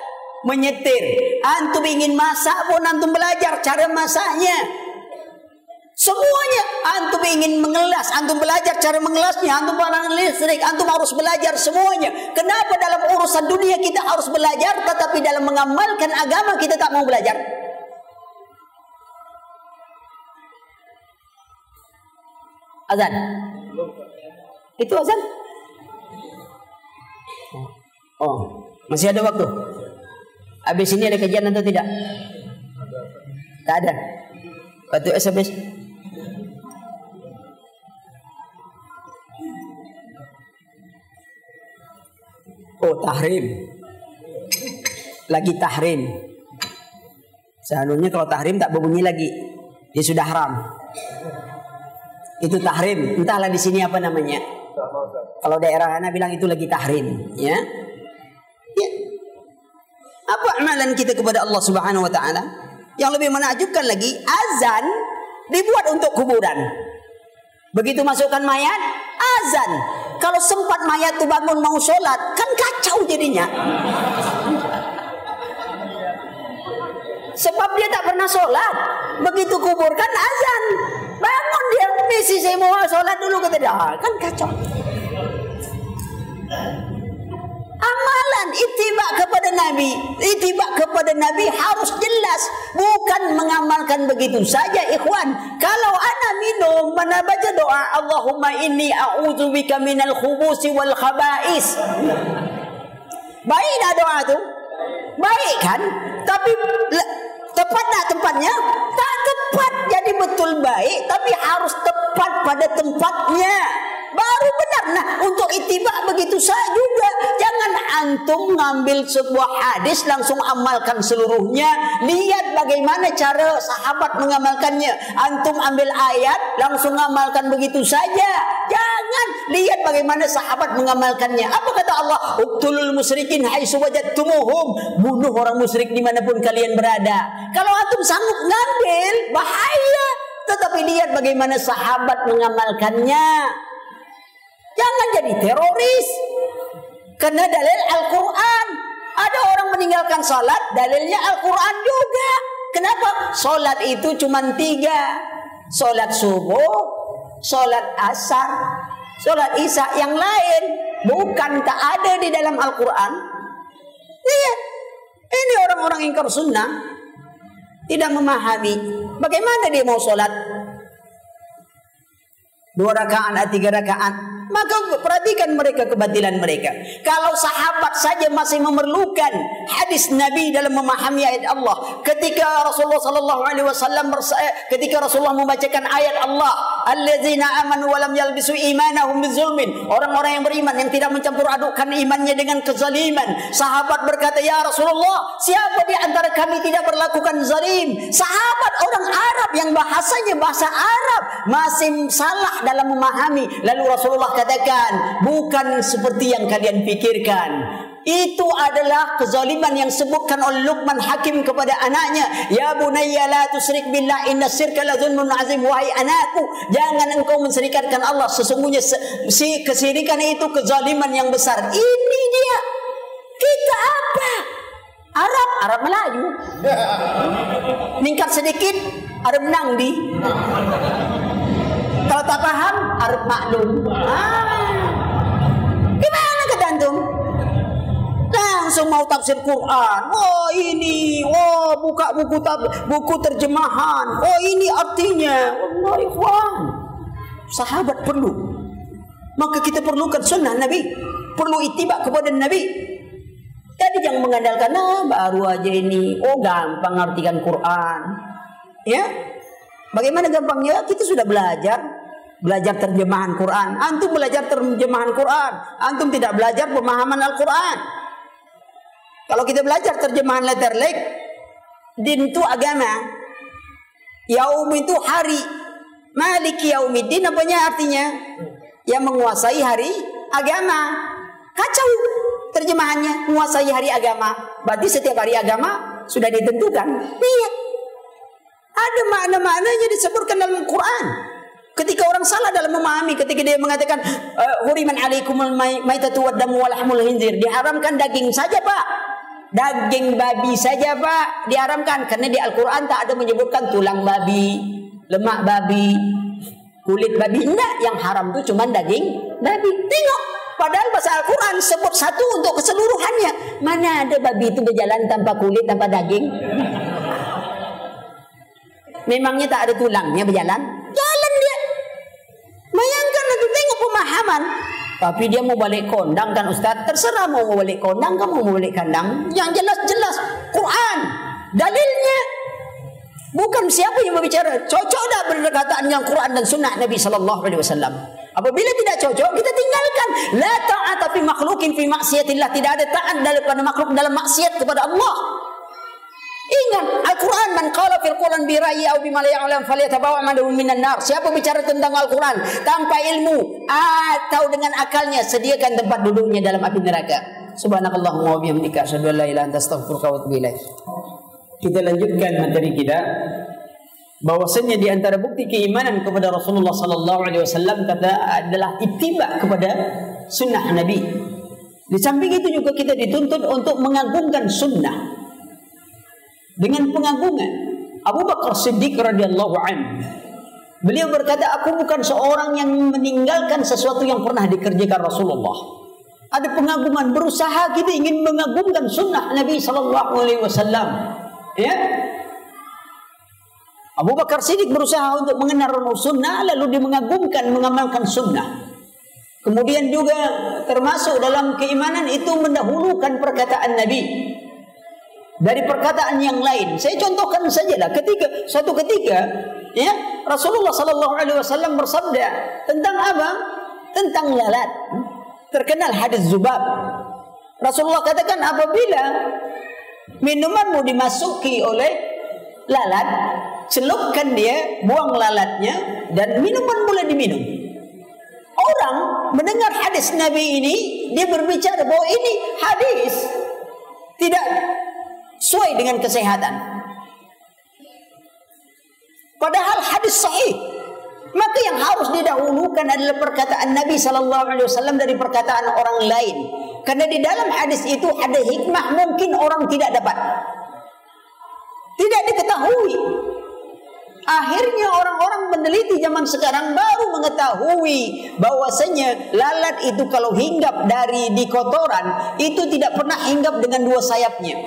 menyetir. Antum ingin masak pun antum belajar cara masaknya. Semuanya antum ingin mengelas, antum belajar cara mengelasnya, antum pandang listrik, antum harus belajar semuanya. Kenapa dalam urusan dunia kita harus belajar, tetapi dalam mengamalkan agama kita tak mau belajar? Azan. Itu azan? Oh, masih ada waktu. Habis ini ada kajian atau tidak? Tak ada. Waktu SMS. Oh tahrim. Lagi tahrim. Seharusnya kalau tahrim tak berbunyi lagi. Dia sudah haram. Itu tahrim. Entahlah di sini apa namanya. Kalau daerah anak bilang itu lagi tahrim Ya. Ya. Apa amalan kita kepada Allah subhanahu wa ta'ala? Yang lebih menakjubkan lagi Azan Dibuat untuk kuburan. Begitu masukkan mayat Azan kalau sempat mayat itu bangun mau sholat, kan kacau jadinya. Sebab dia tak pernah sholat. Begitu kuburkan azan. Bangun dia, misi saya mau sholat dulu kata dia. Ah, kan kacau. Amalan itiba kepada Nabi, itiba kepada Nabi harus jelas, bukan mengamalkan begitu saja, ikhwan. Kalau ana minum, mana baca doa Allahumma inni a'udzubika minal khubusi wal khaba'is. Baik dah doa tu? Baik kan? Tapi tepat tak tempatnya? Tak tepat jadi betul baik, tapi harus tepat pada tempatnya baru benar. Nah, untuk itibak begitu saya juga. Jangan antum ngambil sebuah hadis langsung amalkan seluruhnya. Lihat bagaimana cara sahabat mengamalkannya. Antum ambil ayat langsung amalkan begitu saja. Jangan lihat bagaimana sahabat mengamalkannya. Apa kata Allah? Uktulul musyrikin haitsu wajadtumuhum. Bunuh orang musyrik dimanapun kalian berada. Kalau antum sanggup ngambil, bahaya. Tetapi lihat bagaimana sahabat mengamalkannya. Jangan jadi teroris. Karena dalil Al-Quran. Ada orang meninggalkan salat, dalilnya Al-Quran juga. Kenapa? Salat itu cuma tiga. Salat subuh, salat asar, salat isya yang lain. Bukan tak ada di dalam Al-Quran. Lihat. Ini orang-orang ingkar sunnah. Tidak memahami. Bagaimana dia mau salat? Dua rakaat tiga rakaat. Maka perhatikan mereka kebatilan mereka. Kalau sahabat saja masih memerlukan hadis Nabi dalam memahami ayat Allah. Ketika Rasulullah sallallahu alaihi wasallam eh, ketika Rasulullah membacakan ayat Allah, "Allazina amanu wa lam yalbisu imanahum bizulmin." Orang-orang yang beriman yang tidak mencampur adukkan imannya dengan kezaliman. Sahabat berkata, "Ya Rasulullah, siapa di antara kami tidak berlakukan zalim?" Sahabat orang Arab yang bahasanya bahasa Arab masih salah dalam memahami. Lalu Rasulullah katakan bukan seperti yang kalian pikirkan itu adalah kezaliman yang sebutkan oleh Luqman Hakim kepada anaknya. Ya bunayya la tusrik billah inna syirka la zulmun azim. Wahai anakku jangan engkau menserikatkan Allah. Sesungguhnya si kesirikan itu kezaliman yang besar. Ini dia. Kita apa? Arab Arab Melayu. Meningkat sedikit Arab Nangdi kalau tak paham, harus maklum. Ah. Gimana kata antum? Langsung mau tafsir Quran. Oh ini, oh buka buku buku terjemahan. Oh ini artinya. Allah. Sahabat perlu. Maka kita perlukan sunnah Nabi. Perlu itibak kepada Nabi. Jadi jangan mengandalkan, ah baru aja ini. Oh gampang artikan Quran. Ya, Bagaimana gampangnya? Kita sudah belajar belajar terjemahan Quran. Antum belajar terjemahan Quran. Antum tidak belajar pemahaman Al-Quran. Kalau kita belajar terjemahan letter lek, din itu agama. Yaum itu hari. Maliki yaumiddin apanya artinya? Yang menguasai hari agama. Kacau terjemahannya menguasai hari agama. Berarti setiap hari agama sudah ditentukan. Lihat. Ada makna-maknanya disebutkan dalam Quran. Ketika orang salah dalam memahami ketika dia mengatakan eh, huriman alaikumul maitatu waddamu walahmul hinzir diharamkan daging saja Pak. Daging babi saja Pak diharamkan karena di Al-Qur'an tak ada menyebutkan tulang babi, lemak babi, kulit babi. Enggak, yang haram itu cuma daging babi. Tengok Padahal bahasa Al-Quran sebut satu untuk keseluruhannya. Mana ada babi itu berjalan tanpa kulit, tanpa daging? Memangnya tak ada tulangnya berjalan? Pemahaman. Tapi dia mau balik kondang kan Ustaz? Terserah mau balik kondang kamu mau balik kandang. Yang jelas-jelas Quran. Dalilnya. Bukan siapa yang berbicara. Cocok tak berdekatan yang Quran dan sunnah Nabi Sallallahu Alaihi Wasallam. Apabila tidak cocok, kita tinggalkan. La ta'ata fi makhlukin fi maksiatillah. Tidak ada taat daripada makhluk dalam maksiat kepada Allah. Ingat Al-Quran man qala fil Quran bi ra'yi aw bima la ya'lam falyatabawa madahu minan nar. Siapa bicara tentang Al-Quran tanpa ilmu atau dengan akalnya sediakan tempat duduknya dalam api neraka. Subhanakallahumma wa bihamdika asyhadu an la ilaha illa anta astaghfiruka wa atubu ilaik. Kita lanjutkan materi kita bahwasanya di antara bukti keimanan kepada Rasulullah sallallahu alaihi wasallam kata adalah ittiba kepada sunnah Nabi. Di samping itu juga kita dituntut untuk mengagungkan sunnah dengan pengagungan. Abu Bakar Siddiq radhiyallahu anhu beliau berkata aku bukan seorang yang meninggalkan sesuatu yang pernah dikerjakan Rasulullah. Ada pengagungan. Berusaha kita ingin mengagungkan sunnah Nabi sallallahu alaihi wasallam. Ya? Abu Bakar Siddiq berusaha untuk mengenal sunnah lalu dia mengagungkan mengamalkan sunnah. Kemudian juga termasuk dalam keimanan itu mendahulukan perkataan Nabi dari perkataan yang lain. Saya contohkan sajalah ketika suatu ketika ya Rasulullah sallallahu alaihi wasallam bersabda tentang apa? Tentang lalat. Terkenal hadis Zubab. Rasulullah katakan apabila minumanmu dimasuki oleh lalat, celupkan dia, buang lalatnya dan minuman boleh diminum. Orang mendengar hadis Nabi ini, dia berbicara bahwa ini hadis tidak sesuai dengan kesehatan. Padahal hadis sahih. Maka yang harus didahulukan adalah perkataan Nabi sallallahu alaihi wasallam dari perkataan orang lain. Karena di dalam hadis itu ada hikmah mungkin orang tidak dapat. Tidak diketahui. Akhirnya orang-orang meneliti zaman sekarang baru mengetahui bahwasanya lalat itu kalau hinggap dari di kotoran itu tidak pernah hinggap dengan dua sayapnya.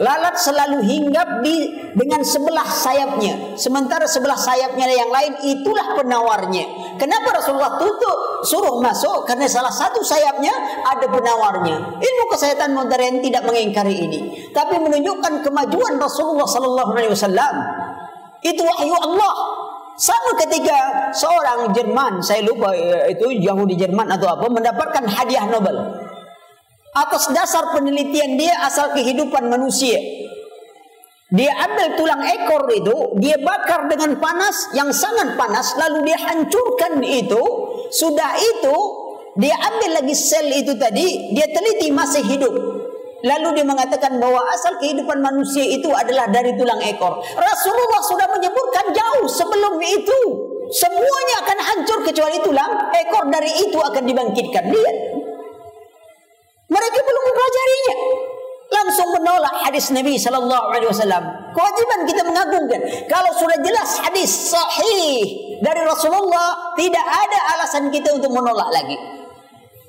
Lalat selalu hinggap di dengan sebelah sayapnya. Sementara sebelah sayapnya yang lain itulah penawarnya. Kenapa Rasulullah tutup suruh masuk? Karena salah satu sayapnya ada penawarnya. Ilmu kesehatan modern tidak mengingkari ini, tapi menunjukkan kemajuan Rasulullah sallallahu alaihi wasallam. Itu wahyu Allah. Sama ketika seorang Jerman, saya lupa eh, itu Yahudi Jerman atau apa, mendapatkan hadiah Nobel atas dasar penelitian dia asal kehidupan manusia. Dia ambil tulang ekor itu, dia bakar dengan panas yang sangat panas, lalu dia hancurkan itu. Sudah itu, dia ambil lagi sel itu tadi, dia teliti masih hidup. Lalu dia mengatakan bahwa asal kehidupan manusia itu adalah dari tulang ekor. Rasulullah sudah menyebutkan jauh sebelum itu. Semuanya akan hancur kecuali tulang ekor dari itu akan dibangkitkan. Lihat. Mereka belum mempelajarinya. Langsung menolak hadis Nabi sallallahu alaihi wasallam. Kewajiban kita mengagungkan kalau sudah jelas hadis sahih dari Rasulullah, tidak ada alasan kita untuk menolak lagi.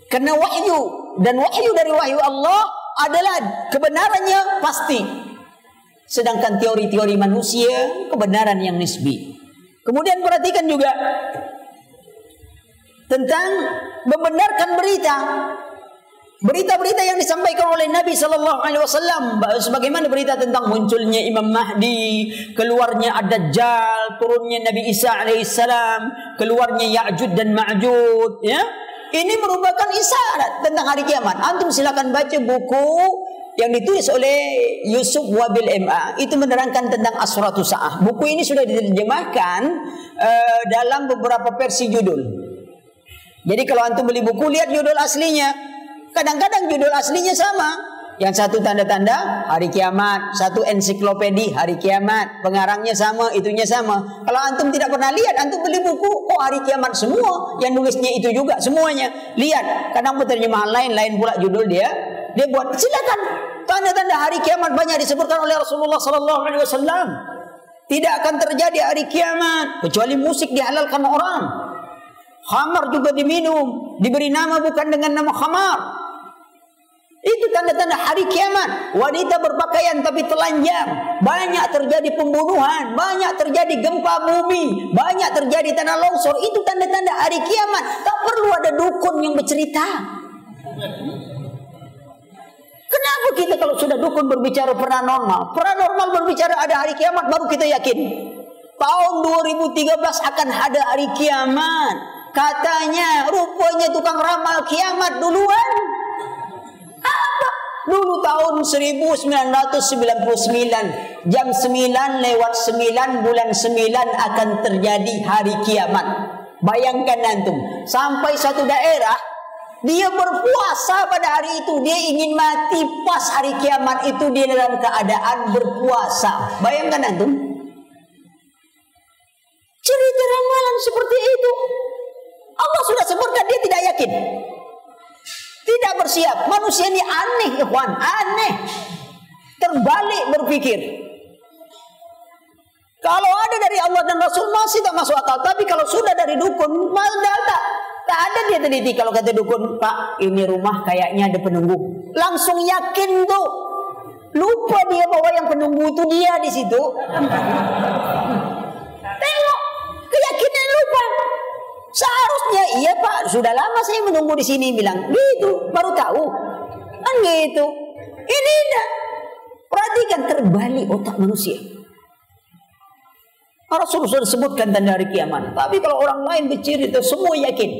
Karena wahyu dan wahyu dari wahyu Allah adalah kebenarannya pasti. Sedangkan teori-teori manusia kebenaran yang nisbi. Kemudian perhatikan juga tentang membenarkan berita Berita-berita yang disampaikan oleh Nabi sallallahu alaihi wasallam sebagaimana berita tentang munculnya Imam Mahdi, keluarnya Ad-Dajjal, turunnya Nabi Isa alaihi salam, keluarnya Ya'juj dan Ma'juj, ya. Ini merupakan isyarat tentang hari kiamat. Antum silakan baca buku yang ditulis oleh Yusuf Wabil MA itu menerangkan tentang Asratu Sa'ah. Buku ini sudah diterjemahkan uh, dalam beberapa versi judul. Jadi kalau antum beli buku lihat judul aslinya. Kadang-kadang judul aslinya sama. Yang satu tanda-tanda hari kiamat, satu ensiklopedi hari kiamat, pengarangnya sama, itunya sama. Kalau antum tidak pernah lihat, antum beli buku, oh hari kiamat semua, yang nulisnya itu juga semuanya. Lihat, kadang terjemahan lain, lain pula judul dia. Dia buat silakan tanda-tanda hari kiamat banyak disebutkan oleh Rasulullah sallallahu alaihi wasallam. Tidak akan terjadi hari kiamat kecuali musik dihalalkan orang. Khamar juga diminum, diberi nama bukan dengan nama khamar. Itu tanda-tanda hari kiamat. Wanita berpakaian tapi telanjang. Banyak terjadi pembunuhan. Banyak terjadi gempa bumi. Banyak terjadi tanah longsor. Itu tanda-tanda hari kiamat. Tak perlu ada dukun yang bercerita. Kenapa kita kalau sudah dukun berbicara paranormal? Paranormal berbicara ada hari kiamat baru kita yakin. Tahun 2013 akan ada hari kiamat. Katanya rupanya tukang ramal kiamat duluan. Dulu tahun 1999 jam 9 lewat 9 bulan 9 akan terjadi hari kiamat. Bayangkan antum, sampai satu daerah dia berpuasa pada hari itu, dia ingin mati pas hari kiamat itu dia dalam keadaan berpuasa. Bayangkan antum. Cerita ramalan seperti itu. Allah sudah sebutkan dia tidak yakin. Tidak bersiap. Manusia ini aneh, ikhwan. Aneh. Terbalik berpikir. Kalau ada dari Allah dan Rasul masih tak masuk akal. Tapi kalau sudah dari dukun, malah tak. Tak ada dia teliti kalau kata dukun, Pak, ini rumah kayaknya ada penunggu. Langsung yakin tuh. Lupa dia bahwa yang penunggu itu dia di situ. Seharusnya iya pak, sudah lama saya menunggu di sini bilang gitu, baru tahu kan gitu. Ini tidak. Perhatikan terbalik otak manusia. Rasulullah sudah sebutkan tanda hari kiamat. Tapi kalau orang lain bercerita semua yakin.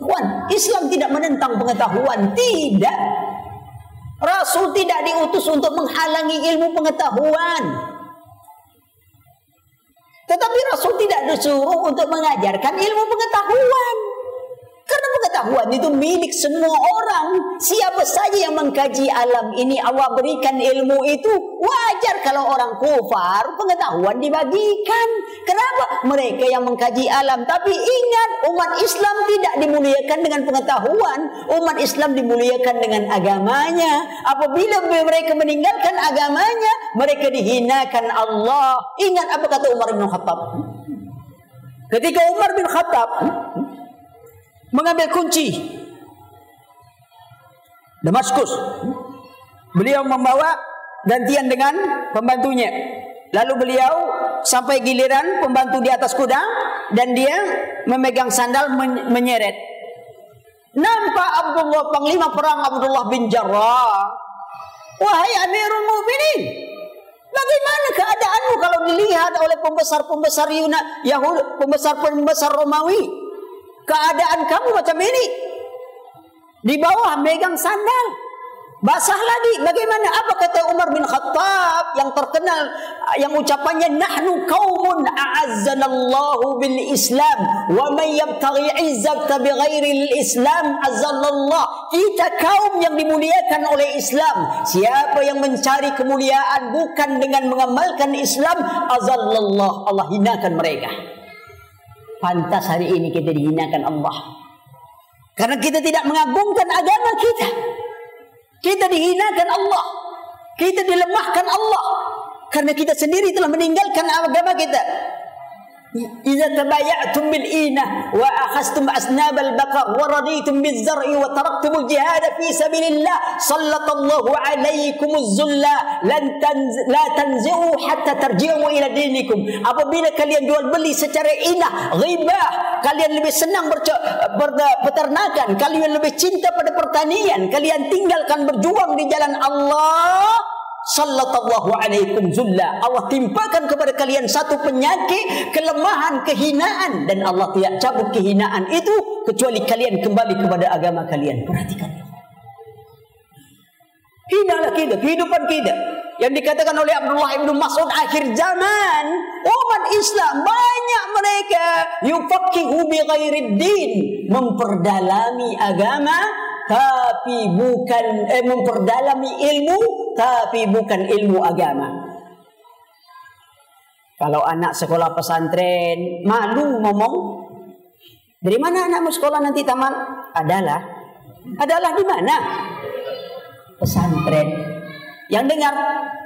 Kawan, Islam tidak menentang pengetahuan. Tidak. Rasul tidak diutus untuk menghalangi ilmu pengetahuan. Tetapi Rasul tidak disuruh untuk mengajarkan ilmu pengetahuan. Karena pengetahuan itu milik semua orang. Siapa saja yang mengkaji alam ini Allah berikan ilmu itu wajar kalau orang kufar pengetahuan dibagikan. Kenapa? Mereka yang mengkaji alam. Tapi ingat umat Islam tidak dimuliakan dengan pengetahuan. Umat Islam dimuliakan dengan agamanya. Apabila mereka meninggalkan agamanya, mereka dihinakan Allah. Ingat apa kata Umar bin Khattab? Ketika Umar bin Khattab mengambil kunci Damaskus. Beliau membawa gantian dengan pembantunya. Lalu beliau sampai giliran pembantu di atas kuda dan dia memegang sandal menyeret. Nampak Abdullah panglima perang Abdullah bin Jarrah. Wahai Amirul Mukminin, bagaimana keadaanmu kalau dilihat oleh pembesar-pembesar Yahudi, pembesar-pembesar Romawi? Keadaan kamu macam ini. Di bawah megang sandal. Basah lagi. Bagaimana? Apa kata Umar bin Khattab yang terkenal yang ucapannya nahnu qaumun a'azzanallahu bil Islam wa man yabtaghi 'izzata bighairi Islam azzallallah. Kita kaum yang dimuliakan oleh Islam. Siapa yang mencari kemuliaan bukan dengan mengamalkan Islam azallallah. Allah hinakan mereka pantas hari ini kita dihinakan Allah. Karena kita tidak mengagungkan agama kita. Kita dihinakan Allah. Kita dilemahkan Allah. Karena kita sendiri telah meninggalkan agama kita. إذا تبايعتم بالإينة وأخذتم أسناب البقر ورضيتم بالزرع وتركتم الجهاد في سبيل الله سلط الله عليكم الذل لن تنز... لا تنزعوا حتى ترجعوا إلى دينكم apabila kalian jual beli secara inah ghibah kalian lebih senang berce... ber... peternakan kalian lebih cinta pada pertanian kalian tinggalkan berjuang di jalan Allah sallallahu alaikum zulla. Allah timpakan kepada kalian satu penyakit kelemahan kehinaan. Dan Allah tidak cabut kehinaan itu kecuali kalian kembali kepada agama kalian. Perhatikan. Hinalah kita kehidupan kita. Yang dikatakan oleh Abdullah bin Mas'ud akhir zaman umat Islam banyak mereka yufaqihu bi ghairid din memperdalami agama tapi bukan eh, memperdalami ilmu tapi bukan ilmu agama. Kalau anak sekolah pesantren malu ngomong dari mana anakmu sekolah nanti tamat? Adalah adalah di mana? Pesantren. Yang dengar,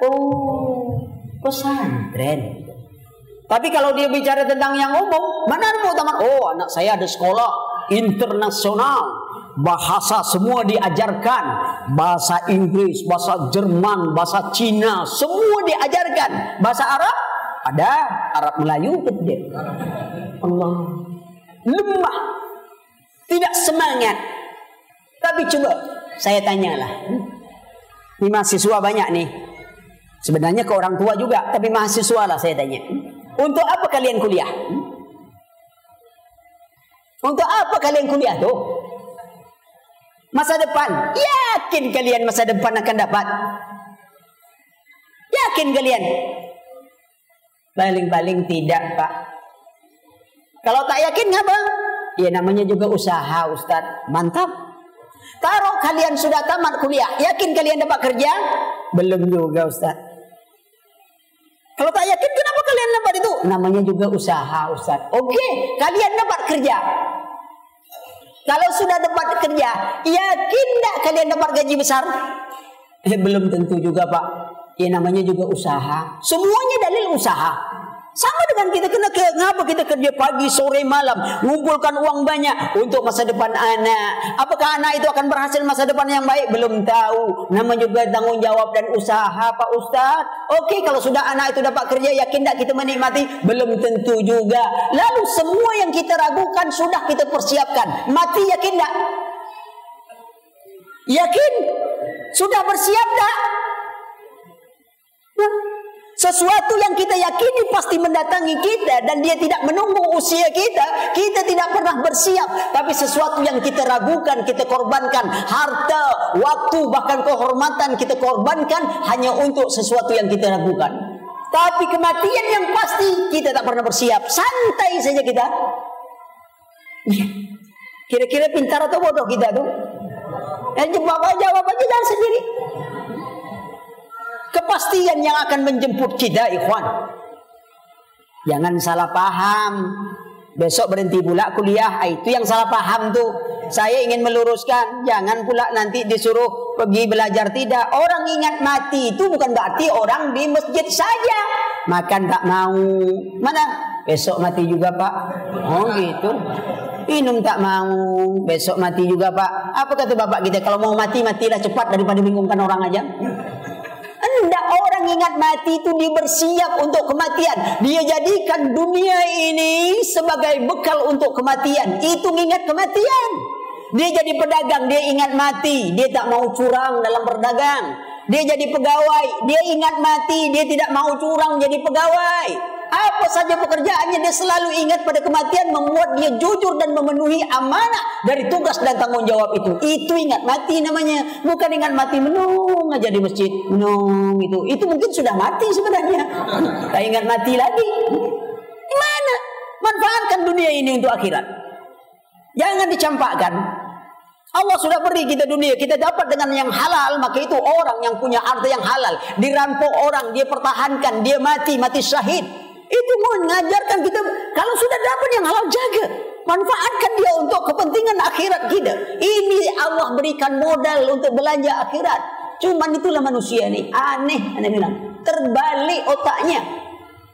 oh pesantren. Tapi kalau dia bicara tentang yang umum, mana mau tamat? Oh anak saya ada sekolah internasional bahasa semua diajarkan. Bahasa Inggris bahasa Jerman bahasa Cina semua diajarkan. Bahasa Arab? Ada. Arab Melayu kemudian Allah. Lemah. Tidak semangat. Tapi coba saya tanyalah. Ini mahasiswa banyak nih sebenarnya ke orang tua juga tapi mahasiswa lah saya tanya. Untuk apa kalian kuliah? Untuk apa kalian kuliah tuh Masa depan, yakin kalian masa depan akan dapat? Yakin kalian? Paling-paling tidak, Pak. Kalau tak yakin ngapa? Ya namanya juga usaha, Ustaz. Mantap. Taruh kalian sudah tamat kuliah, yakin kalian dapat kerja? Belum juga, Ustaz. Kalau tak yakin, kenapa kalian dapat itu? Namanya juga usaha, Ustaz. Oke, kalian dapat kerja. Kalau sudah dapat kerja, yakin tak kalian dapat gaji besar? Eh, belum tentu juga Pak. Ya namanya juga usaha. Semuanya dalil usaha. Sama dengan kita kena ke ngapa kita kerja pagi, sore, malam, mengumpulkan uang banyak untuk masa depan anak. Apakah anak itu akan berhasil masa depan yang baik? Belum tahu. Nama juga tanggung jawab dan usaha Pak Ustaz. Okey, kalau sudah anak itu dapat kerja, yakin tak kita menikmati? Belum tentu juga. Lalu semua yang kita ragukan sudah kita persiapkan. Mati yakin tak? Yakin? Sudah bersiap tak? Sesuatu yang kita yakini pasti mendatangi kita dan dia tidak menunggu usia kita. Kita tidak pernah bersiap. Tapi sesuatu yang kita ragukan, kita korbankan. Harta, waktu, bahkan kehormatan kita korbankan hanya untuk sesuatu yang kita ragukan. Tapi kematian yang pasti kita tak pernah bersiap. Santai saja kita. Kira-kira pintar atau bodoh kita tuh? Eh, jawab aja, jawab aja jangan sendiri. Kepastian yang akan menjemput kita, ikhwan. Jangan salah paham. Besok berhenti pula kuliah. Ah, itu yang salah paham tuh. Saya ingin meluruskan. Jangan pula nanti disuruh pergi belajar. Tidak. Orang ingat mati itu bukan berarti orang di masjid saja. Makan tak mau. Mana? Besok mati juga pak. Oh gitu. Minum tak mau. Besok mati juga pak. Apa kata bapak kita? Kalau mau mati, matilah cepat daripada bingungkan orang aja. Hendak orang ingat mati itu dia bersiap untuk kematian. Dia jadikan dunia ini sebagai bekal untuk kematian. Itu ingat kematian. Dia jadi pedagang, dia ingat mati. Dia tak mau curang dalam berdagang. Dia jadi pegawai, dia ingat mati. Dia tidak mau curang jadi pegawai. Apa saja pekerjaannya dia selalu ingat pada kematian membuat dia jujur dan memenuhi amanah dari tugas dan tanggung jawab itu. Itu ingat mati namanya. Bukan ingat mati menung aja di masjid. Menung itu. Itu mungkin sudah mati sebenarnya. Tak ingat mati lagi. Gimana? Manfaatkan dunia ini untuk akhirat. Jangan dicampakkan. Allah sudah beri kita dunia, kita dapat dengan yang halal, maka itu orang yang punya harta yang halal, dirampok orang, dia pertahankan, dia mati, mati syahid. Itu mengajarkan kita kalau sudah dapat yang halal jaga. Manfaatkan dia untuk kepentingan akhirat kita. Ini Allah berikan modal untuk belanja akhirat. Cuma itulah manusia ini. Aneh, aneh bilang. Terbalik otaknya.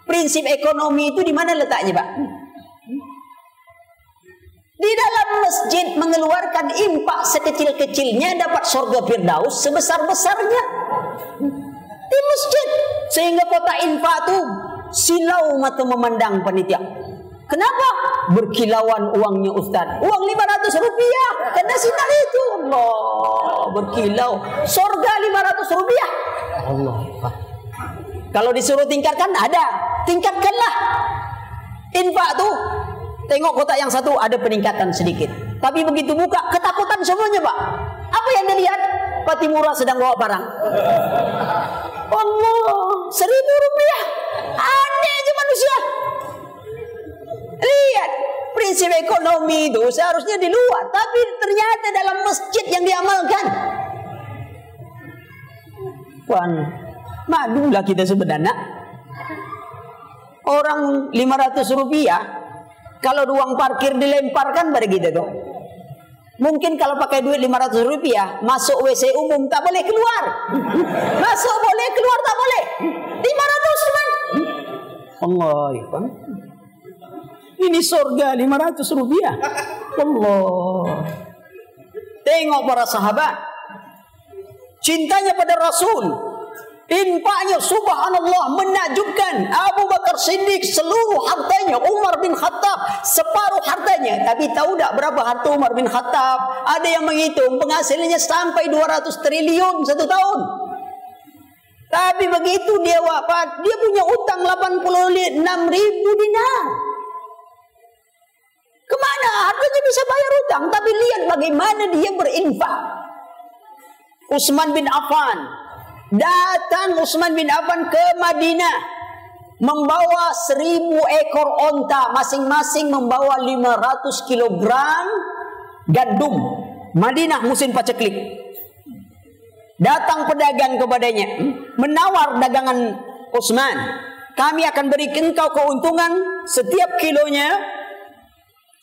Prinsip ekonomi itu di mana letaknya, Pak? Di dalam masjid mengeluarkan impak sekecil-kecilnya dapat surga firdaus sebesar-besarnya. Di masjid. Sehingga kota infak itu silau mata memandang panitia. Kenapa? Berkilauan uangnya Ustaz. Uang 500 rupiah. Kena sinar itu. Allah. Berkilau. Sorga 500 rupiah. Allah. Kalau disuruh tingkatkan, ada. Tingkatkanlah. Infak tu. Tengok kotak yang satu, ada peningkatan sedikit. Tapi begitu buka, ketakutan semuanya Pak. Apa yang dilihat? Pati murah sedang bawa barang. Allah. Seribu rupiah. Aneh aja manusia. Lihat. Prinsip ekonomi itu seharusnya di luar. Tapi ternyata dalam masjid yang diamalkan. Wan. Madulah kita sebenarnya. Orang 500 rupiah. Kalau ruang parkir dilemparkan pada kita tuh. Mungkin kalau pakai duit 500 rupiah Masuk WC umum tak boleh keluar. Masuk boleh keluar tak boleh. 500 teman Allah ikhwan Ini surga 500 rupiah. Allah. Tengok para sahabat. Cintanya pada Rasul Infaknya subhanallah menakjubkan Abu Bakar Siddiq seluruh hartanya Umar bin Khattab separuh hartanya. Tapi tahu tak berapa harta Umar bin Khattab? Ada yang menghitung penghasilannya sampai 200 triliun satu tahun. Tapi begitu dia wafat Dia punya utang 86 ribu dinar. Kemana hartanya bisa bayar utang? Tapi lihat bagaimana dia berinfak. Utsman bin Affan Datang Utsman bin Affan ke Madinah membawa seribu ekor onta masing-masing membawa 500 kilogram gandum. Madinah musim paceklik. Datang pedagang kepadanya menawar dagangan Utsman kami akan beri engkau keuntungan setiap kilonya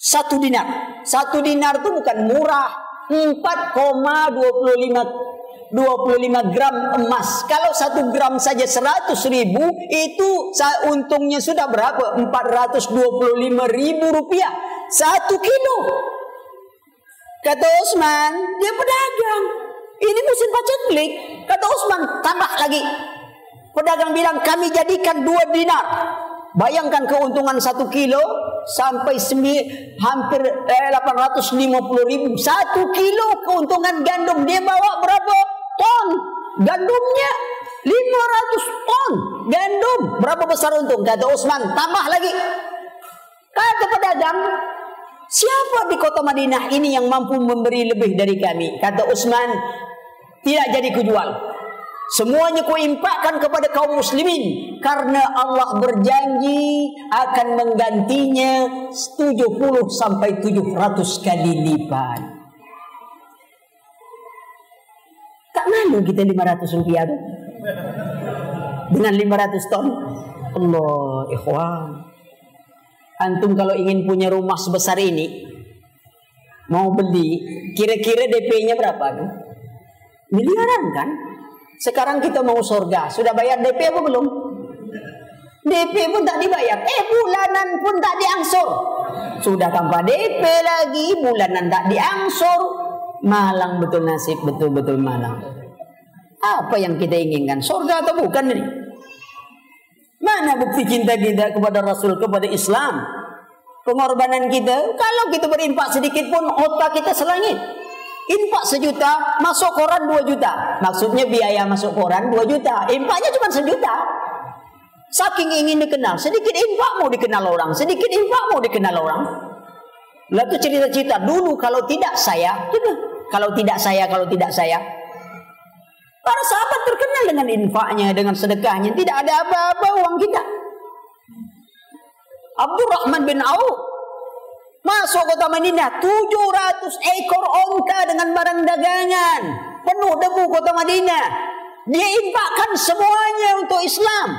satu dinar. Satu dinar itu bukan murah 4,25 25 gram emas. Kalau satu gram saja 100 ribu, itu untungnya sudah berapa? 425 ribu rupiah. Satu kilo. Kata Osman, dia pedagang. Ini musim klik. Kata Osman, tambah lagi. Pedagang bilang, kami jadikan dua dinar. Bayangkan keuntungan satu kilo sampai semi, hampir eh, 850 ribu. Satu kilo keuntungan gandum. Dia bawa berapa? ton gandumnya 500 ton gandum berapa besar untung kata Utsman tambah lagi kata pedagang siapa di kota Madinah ini yang mampu memberi lebih dari kami kata Utsman tidak jadi kujual Semuanya ku impakkan kepada kaum muslimin karena Allah berjanji akan menggantinya 70 sampai 700 kali lipat. Tak malu kita 500 rupiah tu? Dengan 500 ton? Allah, ikhwan. Antum kalau ingin punya rumah sebesar ini, mau beli, kira-kira DP-nya berapa tu? Miliaran kan? Sekarang kita mau surga. Sudah bayar DP apa belum? DP pun tak dibayar. Eh bulanan pun tak diangsur. Sudah tanpa DP lagi. Bulanan tak diangsur. Malang betul nasib. Betul-betul malang. Apa yang kita inginkan? Surga atau bukan ini? Mana bukti cinta kita kepada Rasul, kepada Islam? Pengorbanan kita. Kalau kita berimpak sedikit pun otak kita selangit. Infak sejuta, masuk koran dua juta. Maksudnya biaya masuk koran dua juta. Infaknya cuma sejuta. Saking ingin dikenal. Sedikit infak mau dikenal orang. Sedikit infak mau dikenal orang. Lalu cerita-cerita dulu kalau tidak saya. Gitu. Kalau tidak saya, kalau tidak saya. Para sahabat terkenal dengan infaknya, dengan sedekahnya. Tidak ada apa-apa uang kita. Abdurrahman bin Auf Masuk kota Madinah 700 ekor onta dengan barang dagangan. Penuh debu kota Madinah. Dia infakkan semuanya untuk Islam.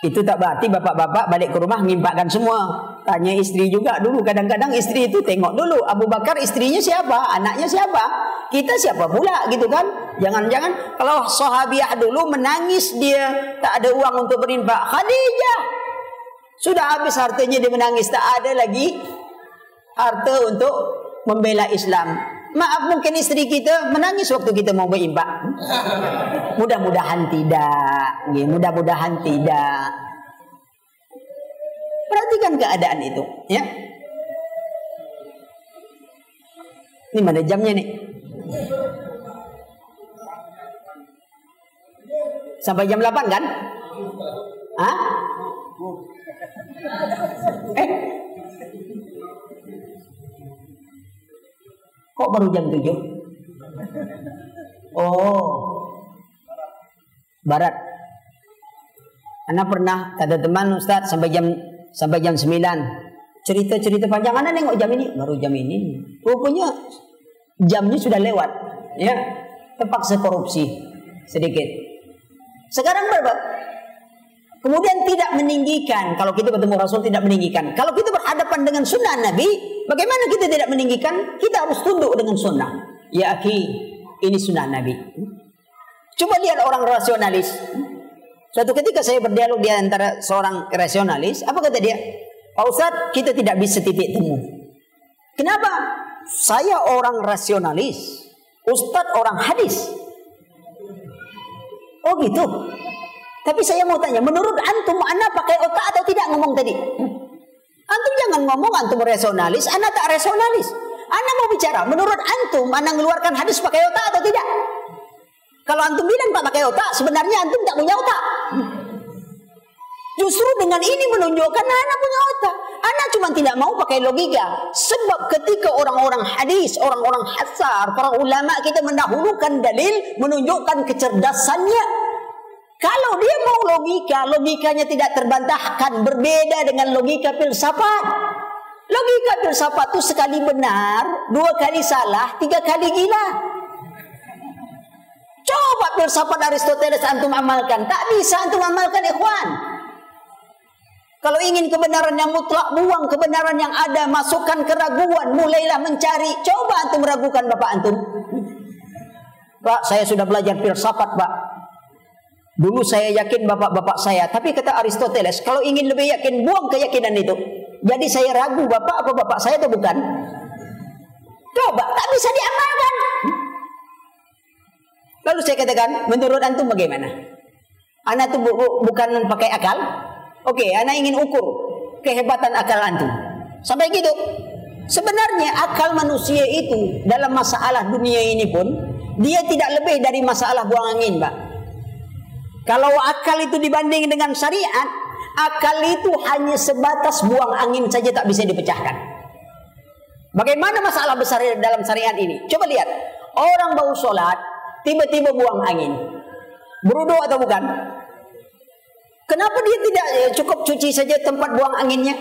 Itu tak berarti bapak-bapak balik ke rumah mengimpakkan semua. Tanya istri juga dulu. Kadang-kadang istri itu tengok dulu. Abu Bakar istrinya siapa? Anaknya siapa? Kita siapa pula gitu kan? Jangan-jangan kalau sahabiah dulu menangis dia tak ada uang untuk berinfak. Khadijah sudah habis hartanya dia menangis. Tak ada lagi harta untuk membela Islam. Maaf mungkin istri kita menangis waktu kita mau berimbak. Mudah-mudahan tidak. Mudah-mudahan tidak. Perhatikan keadaan itu. Ya. Ini mana jamnya nih? Sampai jam 8 kan? Hah? Eh. Kok baru jam 7? Oh. Barat. Anak pernah kata teman Ustaz sampai jam sampai jam 9. Cerita-cerita panjang anak nengok jam ini, baru jam ini. Pokoknya jamnya sudah lewat, ya. Terpaksa korupsi sedikit. Sekarang berapa? Kemudian tidak meninggikan. Kalau kita bertemu Rasul tidak meninggikan. Kalau kita berhadapan dengan sunnah Nabi, bagaimana kita tidak meninggikan? Kita harus tunduk dengan sunnah. Ya akhi, ini sunnah Nabi. Coba lihat orang rasionalis. Suatu ketika saya berdialog di antara seorang rasionalis, apa kata dia? Pak Ustadz, kita tidak bisa titik temu. Kenapa? Saya orang rasionalis. Ustadz orang hadis. Oh gitu. Tapi saya mau tanya, menurut antum anak pakai otak atau tidak ngomong tadi? Antum jangan ngomong antum rasionalis, anak tak rasionalis. Anak mau bicara, menurut antum anak mengeluarkan hadis pakai otak atau tidak? Kalau antum bilang tak pakai otak, sebenarnya antum tak punya otak. Justru dengan ini menunjukkan anak punya otak. Anak cuma tidak mau pakai logika. Sebab ketika orang-orang hadis, orang-orang hasar, para ulama kita mendahulukan dalil menunjukkan kecerdasannya kalau dia mau logika, logikanya tidak terbantahkan berbeda dengan logika filsafat. Logika filsafat itu sekali benar, dua kali salah, tiga kali gila. Coba filsafat Aristoteles antum amalkan. Tak bisa antum amalkan ikhwan. Kalau ingin kebenaran yang mutlak, buang kebenaran yang ada, masukkan keraguan, mulailah mencari. Coba antum ragukan bapak antum. Pak, saya sudah belajar filsafat, Pak. Dulu saya yakin bapak-bapak saya, tapi kata Aristoteles, kalau ingin lebih yakin, buang keyakinan itu. Jadi saya ragu bapak apa bapak saya atau bukan? Coba, tak bisa diamalkan. Lalu saya katakan, menurut antum bagaimana? Anak itu bu bu bukan pakai akal? Oke, anak ingin ukur kehebatan akal antum. Sampai gitu. Sebenarnya akal manusia itu dalam masalah dunia ini pun dia tidak lebih dari masalah buang angin, Pak. Kalau akal itu dibanding dengan syariat, akal itu hanya sebatas buang angin saja tak bisa dipecahkan. Bagaimana masalah besar dalam syariat ini? Coba lihat. Orang baru sholat, tiba-tiba buang angin. Berudu atau bukan? Kenapa dia tidak eh, cukup cuci saja tempat buang anginnya?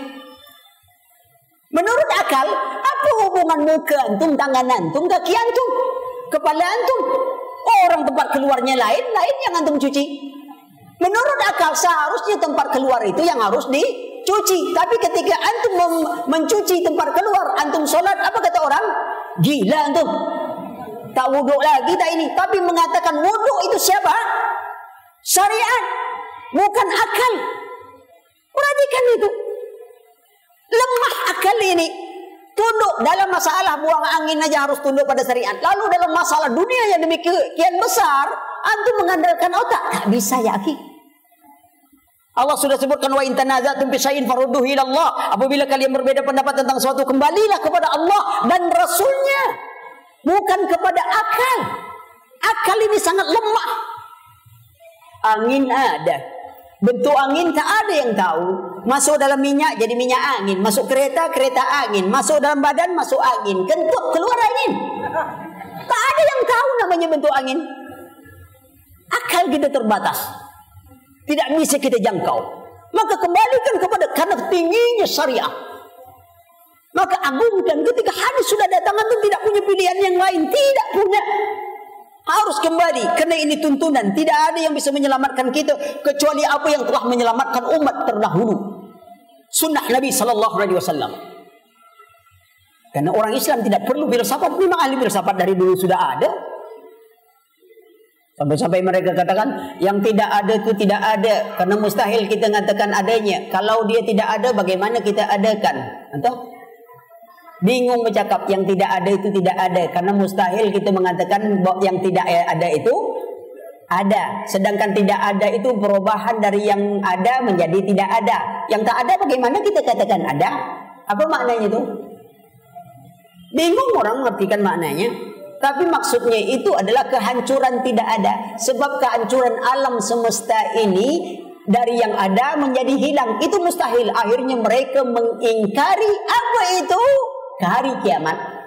Menurut akal, apa hubungan muka antum, tangan antum, kaki antum, kepala antum? Orang tempat keluarnya lain, lain yang antum cuci. Menurut akal seharusnya tempat keluar itu yang harus dicuci. Tapi ketika antum mencuci tempat keluar, antum solat, apa kata orang? Gila antum. Tak wuduk lagi tak ini. Tapi mengatakan wuduk itu siapa? Syariat. Bukan akal. Perhatikan itu. Lemah akal ini. Tunduk dalam masalah buang angin aja harus tunduk pada syariat. Lalu dalam masalah dunia yang demikian besar, antum mengandalkan otak. Tak bisa ya, akhi. Allah sudah sebutkan wa in tanazatum fi syai'in farudduhu ila Allah. Apabila kalian berbeda pendapat tentang suatu, kembalilah kepada Allah dan Rasulnya. Bukan kepada akal. Akal ini sangat lemah. Angin ada. Bentuk angin tak ada yang tahu. Masuk dalam minyak jadi minyak angin. Masuk kereta, kereta angin. Masuk dalam badan, masuk angin. Kentut, keluar angin. Tak ada yang tahu namanya bentuk angin. Akal kita terbatas. Tidak bisa kita jangkau. Maka kembalikan kepada karena tingginya syariah. Maka agungkan ketika hadis sudah datang itu tidak punya pilihan yang lain. Tidak punya. Harus kembali. Karena ini tuntunan. Tidak ada yang bisa menyelamatkan kita. Kecuali apa yang telah menyelamatkan umat terdahulu. Sunnah Nabi SAW. Karena orang Islam tidak perlu filsafat. Memang ahli filsafat dari dulu sudah ada. Sampai-sampai mereka katakan yang tidak ada itu tidak ada karena mustahil kita mengatakan adanya. Kalau dia tidak ada bagaimana kita adakan? Atau bingung bercakap yang tidak ada itu tidak ada karena mustahil kita mengatakan yang tidak ada itu ada. Sedangkan tidak ada itu perubahan dari yang ada menjadi tidak ada. Yang tak ada bagaimana kita katakan ada? Apa maknanya itu? Bingung orang mengertikan maknanya. Tapi maksudnya itu adalah kehancuran tidak ada. Sebab kehancuran alam semesta ini dari yang ada menjadi hilang. Itu mustahil. Akhirnya mereka mengingkari apa itu? Hari kiamat.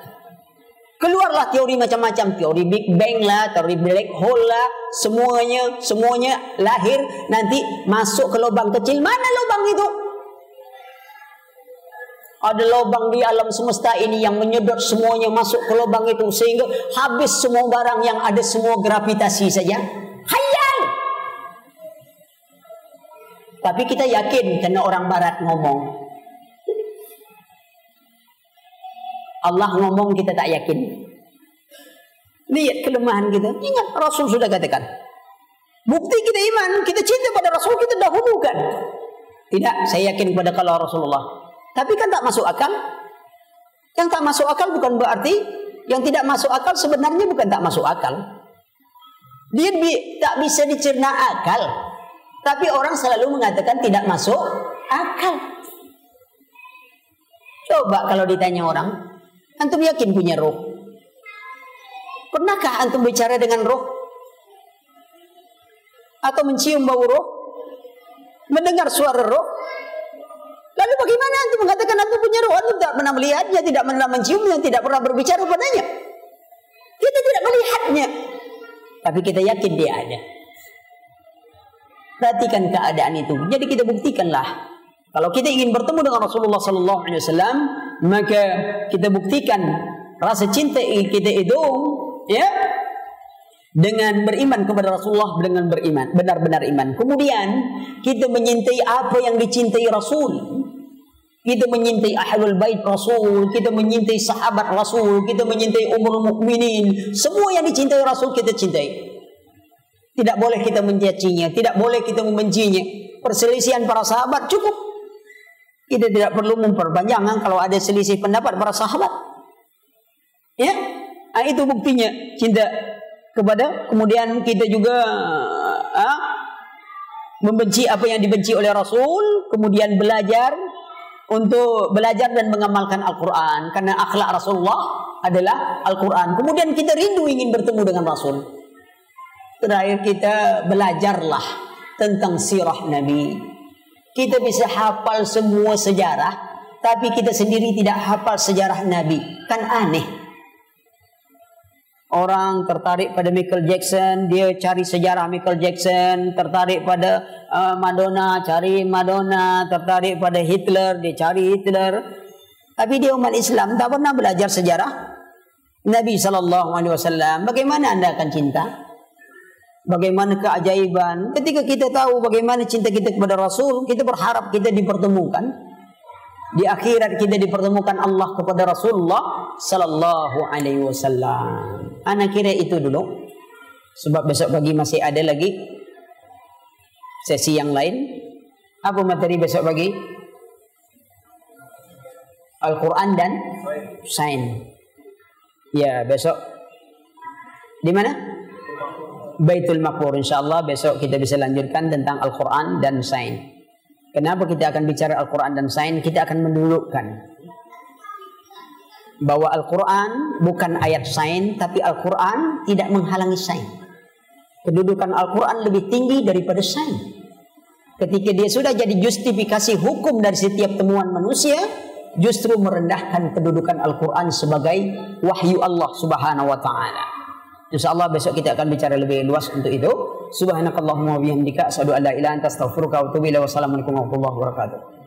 Keluarlah teori macam-macam. Teori Big Bang lah, teori Black Hole lah. Semuanya, semuanya lahir. Nanti masuk ke lubang kecil. Mana lubang itu? Ada lubang di alam semesta ini yang menyedot semuanya masuk ke lubang itu sehingga habis semua barang yang ada semua gravitasi saja. Hayal. Tapi kita yakin karena orang barat ngomong. Allah ngomong kita tak yakin. Lihat kelemahan kita. Ingat Rasul sudah katakan. Bukti kita iman, kita cinta pada Rasul kita dahulukan. Tidak, saya yakin kepada kalau Rasulullah. Tapi kan tak masuk akal. Yang tak masuk akal bukan berarti yang tidak masuk akal sebenarnya bukan tak masuk akal. Dia bi tak bisa dicerna akal. Tapi orang selalu mengatakan tidak masuk akal. Coba kalau ditanya orang, antum yakin punya roh? Pernahkah antum bicara dengan roh? Atau mencium bau roh? Mendengar suara roh? Lalu bagaimana antum mengatakan antum punya roh? Antum tidak pernah melihatnya, tidak pernah menciumnya, tidak pernah berbicara padanya. Kita tidak melihatnya. Tapi kita yakin dia ada. Perhatikan keadaan itu. Jadi kita buktikanlah. Kalau kita ingin bertemu dengan Rasulullah sallallahu alaihi wasallam, maka kita buktikan rasa cinta kita itu ya dengan beriman kepada Rasulullah dengan beriman benar-benar iman. Kemudian kita menyintai apa yang dicintai Rasul. Kita menyintai ahlul bait Rasul, kita menyintai sahabat Rasul, kita menyintai umur mukminin, semua yang dicintai Rasul kita cintai. Tidak boleh kita mencacinya, tidak boleh kita membencinya. Perselisihan para sahabat cukup. Kita tidak perlu memperpanjang kalau ada selisih pendapat para sahabat. Ya, nah, itu buktinya cinta kepada kemudian kita juga ah, membenci apa yang dibenci oleh Rasul, kemudian belajar untuk belajar dan mengamalkan Al-Quran karena akhlak Rasulullah adalah Al-Quran. Kemudian kita rindu ingin bertemu dengan Rasul. Terakhir kita belajarlah tentang sirah Nabi. Kita bisa hafal semua sejarah, tapi kita sendiri tidak hafal sejarah Nabi. Kan aneh. orang tertarik pada Michael Jackson, dia cari sejarah Michael Jackson, tertarik pada uh, Madonna, cari Madonna, tertarik pada Hitler, dia cari Hitler. Tapi dia umat Islam tak pernah belajar sejarah Nabi sallallahu alaihi wasallam. Bagaimana anda akan cinta? Bagaimana keajaiban ketika kita tahu bagaimana cinta kita kepada Rasul, kita berharap kita dipertemukan di akhirat kita dipertemukan Allah kepada Rasulullah sallallahu alaihi wasallam. Anak kira itu dulu. Sebab besok pagi masih ada lagi sesi yang lain. Apa materi besok pagi? Al-Quran dan Sain. Ya, besok di mana? Baitul Maqbur insyaallah besok kita bisa lanjutkan tentang Al-Quran dan Sain. Kenapa kita akan bicara Al-Quran dan Sain? Kita akan mendulukan bahwa Al-Quran bukan ayat Sain, tapi Al-Quran tidak menghalangi Sain. Kedudukan Al-Quran lebih tinggi daripada Sain. Ketika dia sudah jadi justifikasi hukum dari setiap temuan manusia, justru merendahkan kedudukan Al-Quran sebagai wahyu Allah Subhanahu wa taala. Insyaallah besok kita akan bicara lebih luas untuk itu. Subhanakallahumma wa bihamdika asyhadu an la ilaha illa anta astaghfiruka wa atubu ilaik. Wassalamualaikum warahmatullahi wabarakatuh.